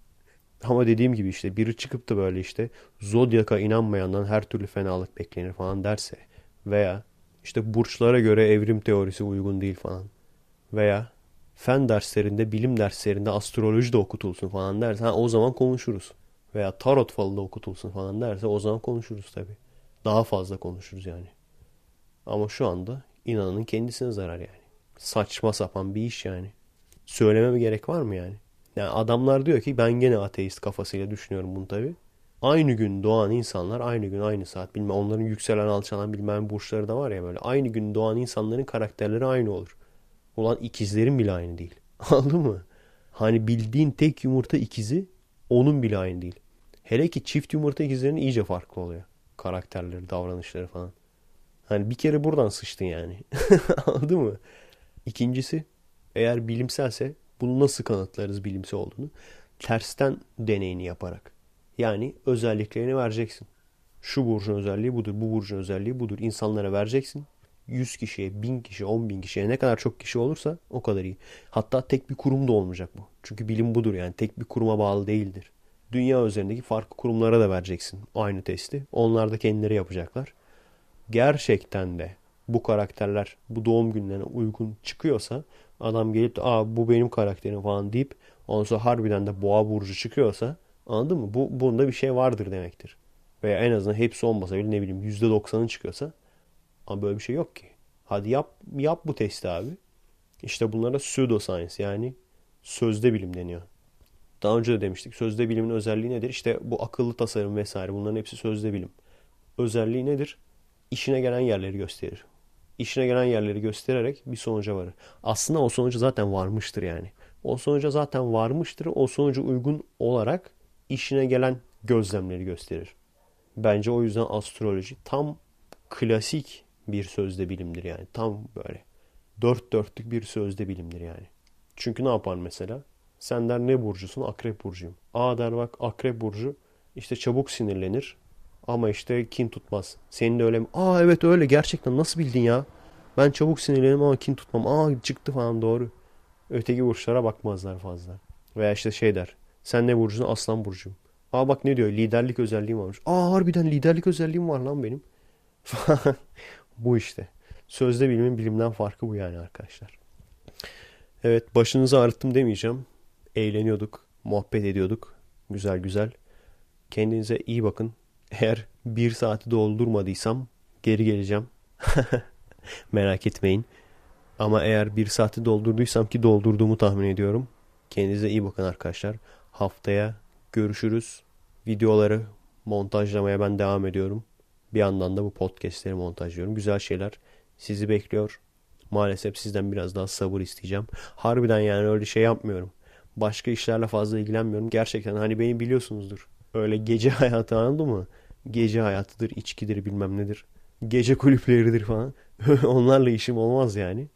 Ama dediğim gibi işte biri çıkıp da böyle işte zodyaka inanmayandan her türlü fenalık beklenir falan derse veya işte burçlara göre evrim teorisi uygun değil falan veya fen derslerinde, bilim derslerinde astroloji de okutulsun falan derse ha, o zaman konuşuruz. Veya tarot falı da okutulsun falan derse o zaman konuşuruz tabi. Daha fazla konuşuruz yani. Ama şu anda inananın kendisine zarar yani. Saçma sapan bir iş yani. Söylememe gerek var mı yani? Yani adamlar diyor ki ben gene ateist kafasıyla düşünüyorum bunu tabi. Aynı gün doğan insanlar aynı gün aynı saat bilmem onların yükselen alçalan bilmem burçları da var ya böyle. Aynı gün doğan insanların karakterleri aynı olur. Ulan ikizlerin bile aynı değil. [laughs] Anladın mı? Hani bildiğin tek yumurta ikizi onun bile aynı değil. Hele ki çift yumurta ikizlerin iyice farklı oluyor. Karakterleri, davranışları falan. Hani bir kere buradan sıçtın yani. [laughs] Anladın mı? İkincisi eğer bilimselse bunu nasıl kanıtlarız bilimsel olduğunu? Tersten deneyini yaparak. Yani özelliklerini vereceksin. Şu burcun özelliği budur, bu burcun özelliği budur. İnsanlara vereceksin. 100 kişiye, 1000 kişiye, 10 bin kişiye ne kadar çok kişi olursa o kadar iyi. Hatta tek bir kurum da olmayacak bu. Çünkü bilim budur yani tek bir kuruma bağlı değildir. Dünya üzerindeki farklı kurumlara da vereceksin aynı testi. Onlar da kendileri yapacaklar. Gerçekten de bu karakterler bu doğum günlerine uygun çıkıyorsa adam gelip de Aa, bu benim karakterim falan deyip ondan sonra harbiden de boğa burcu çıkıyorsa anladın mı? Bu, bunda bir şey vardır demektir. Veya en azından hepsi olmasa bile ne bileyim %90'ı çıkıyorsa ama böyle bir şey yok ki. Hadi yap, yap bu testi abi. İşte bunlara pseudoscience yani sözde bilim deniyor. Daha önce de demiştik. Sözde bilimin özelliği nedir? İşte bu akıllı tasarım vesaire bunların hepsi sözde bilim. Özelliği nedir? İşine gelen yerleri gösterir. İşine gelen yerleri göstererek bir sonuca varır. Aslında o sonuca zaten varmıştır yani. O sonuca zaten varmıştır. O sonuca uygun olarak işine gelen gözlemleri gösterir. Bence o yüzden astroloji tam klasik bir sözde bilimdir yani. Tam böyle dört dörtlük bir sözde bilimdir yani. Çünkü ne yapar mesela? Sen der ne burcusun? Akrep burcuyum. Aa der bak akrep burcu işte çabuk sinirlenir ama işte kin tutmaz. Senin de öyle mi? Aa evet öyle gerçekten nasıl bildin ya? Ben çabuk sinirlenirim ama kin tutmam. Aa çıktı falan doğru. Öteki burçlara bakmazlar fazla. Veya işte şey der. Sen ne burcusun? Aslan burcuyum. Aa bak ne diyor? Liderlik özelliğim varmış. Aa harbiden liderlik özelliğim var lan benim. [laughs] bu işte. Sözde bilimin bilimden farkı bu yani arkadaşlar. Evet başınızı ağrıttım demeyeceğim. Eğleniyorduk, muhabbet ediyorduk. Güzel güzel. Kendinize iyi bakın. Eğer bir saati doldurmadıysam geri geleceğim. [laughs] Merak etmeyin. Ama eğer bir saati doldurduysam ki doldurduğumu tahmin ediyorum. Kendinize iyi bakın arkadaşlar. Haftaya görüşürüz. Videoları montajlamaya ben devam ediyorum. Bir yandan da bu podcastleri montajlıyorum. Güzel şeyler sizi bekliyor. Maalesef sizden biraz daha sabır isteyeceğim. Harbiden yani öyle şey yapmıyorum. Başka işlerle fazla ilgilenmiyorum. Gerçekten hani beni biliyorsunuzdur. Öyle gece [laughs] hayatı anladın mı? Gece hayatıdır, içkidir bilmem nedir. Gece kulüpleridir falan. [laughs] Onlarla işim olmaz yani.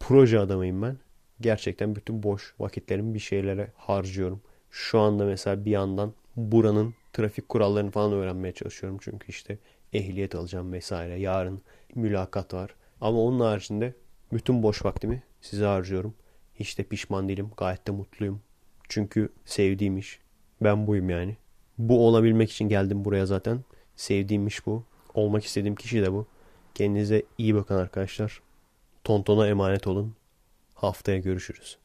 Proje adamıyım ben. Gerçekten bütün boş vakitlerimi bir şeylere harcıyorum. Şu anda mesela bir yandan buranın trafik kurallarını falan öğrenmeye çalışıyorum. Çünkü işte ehliyet alacağım vesaire. Yarın mülakat var. Ama onun haricinde bütün boş vaktimi size harcıyorum. Hiç de pişman değilim. Gayet de mutluyum. Çünkü sevdiğim iş. Ben buyum yani. Bu olabilmek için geldim buraya zaten. Sevdiğim iş bu. Olmak istediğim kişi de bu. Kendinize iyi bakın arkadaşlar. Tontona emanet olun. Haftaya görüşürüz.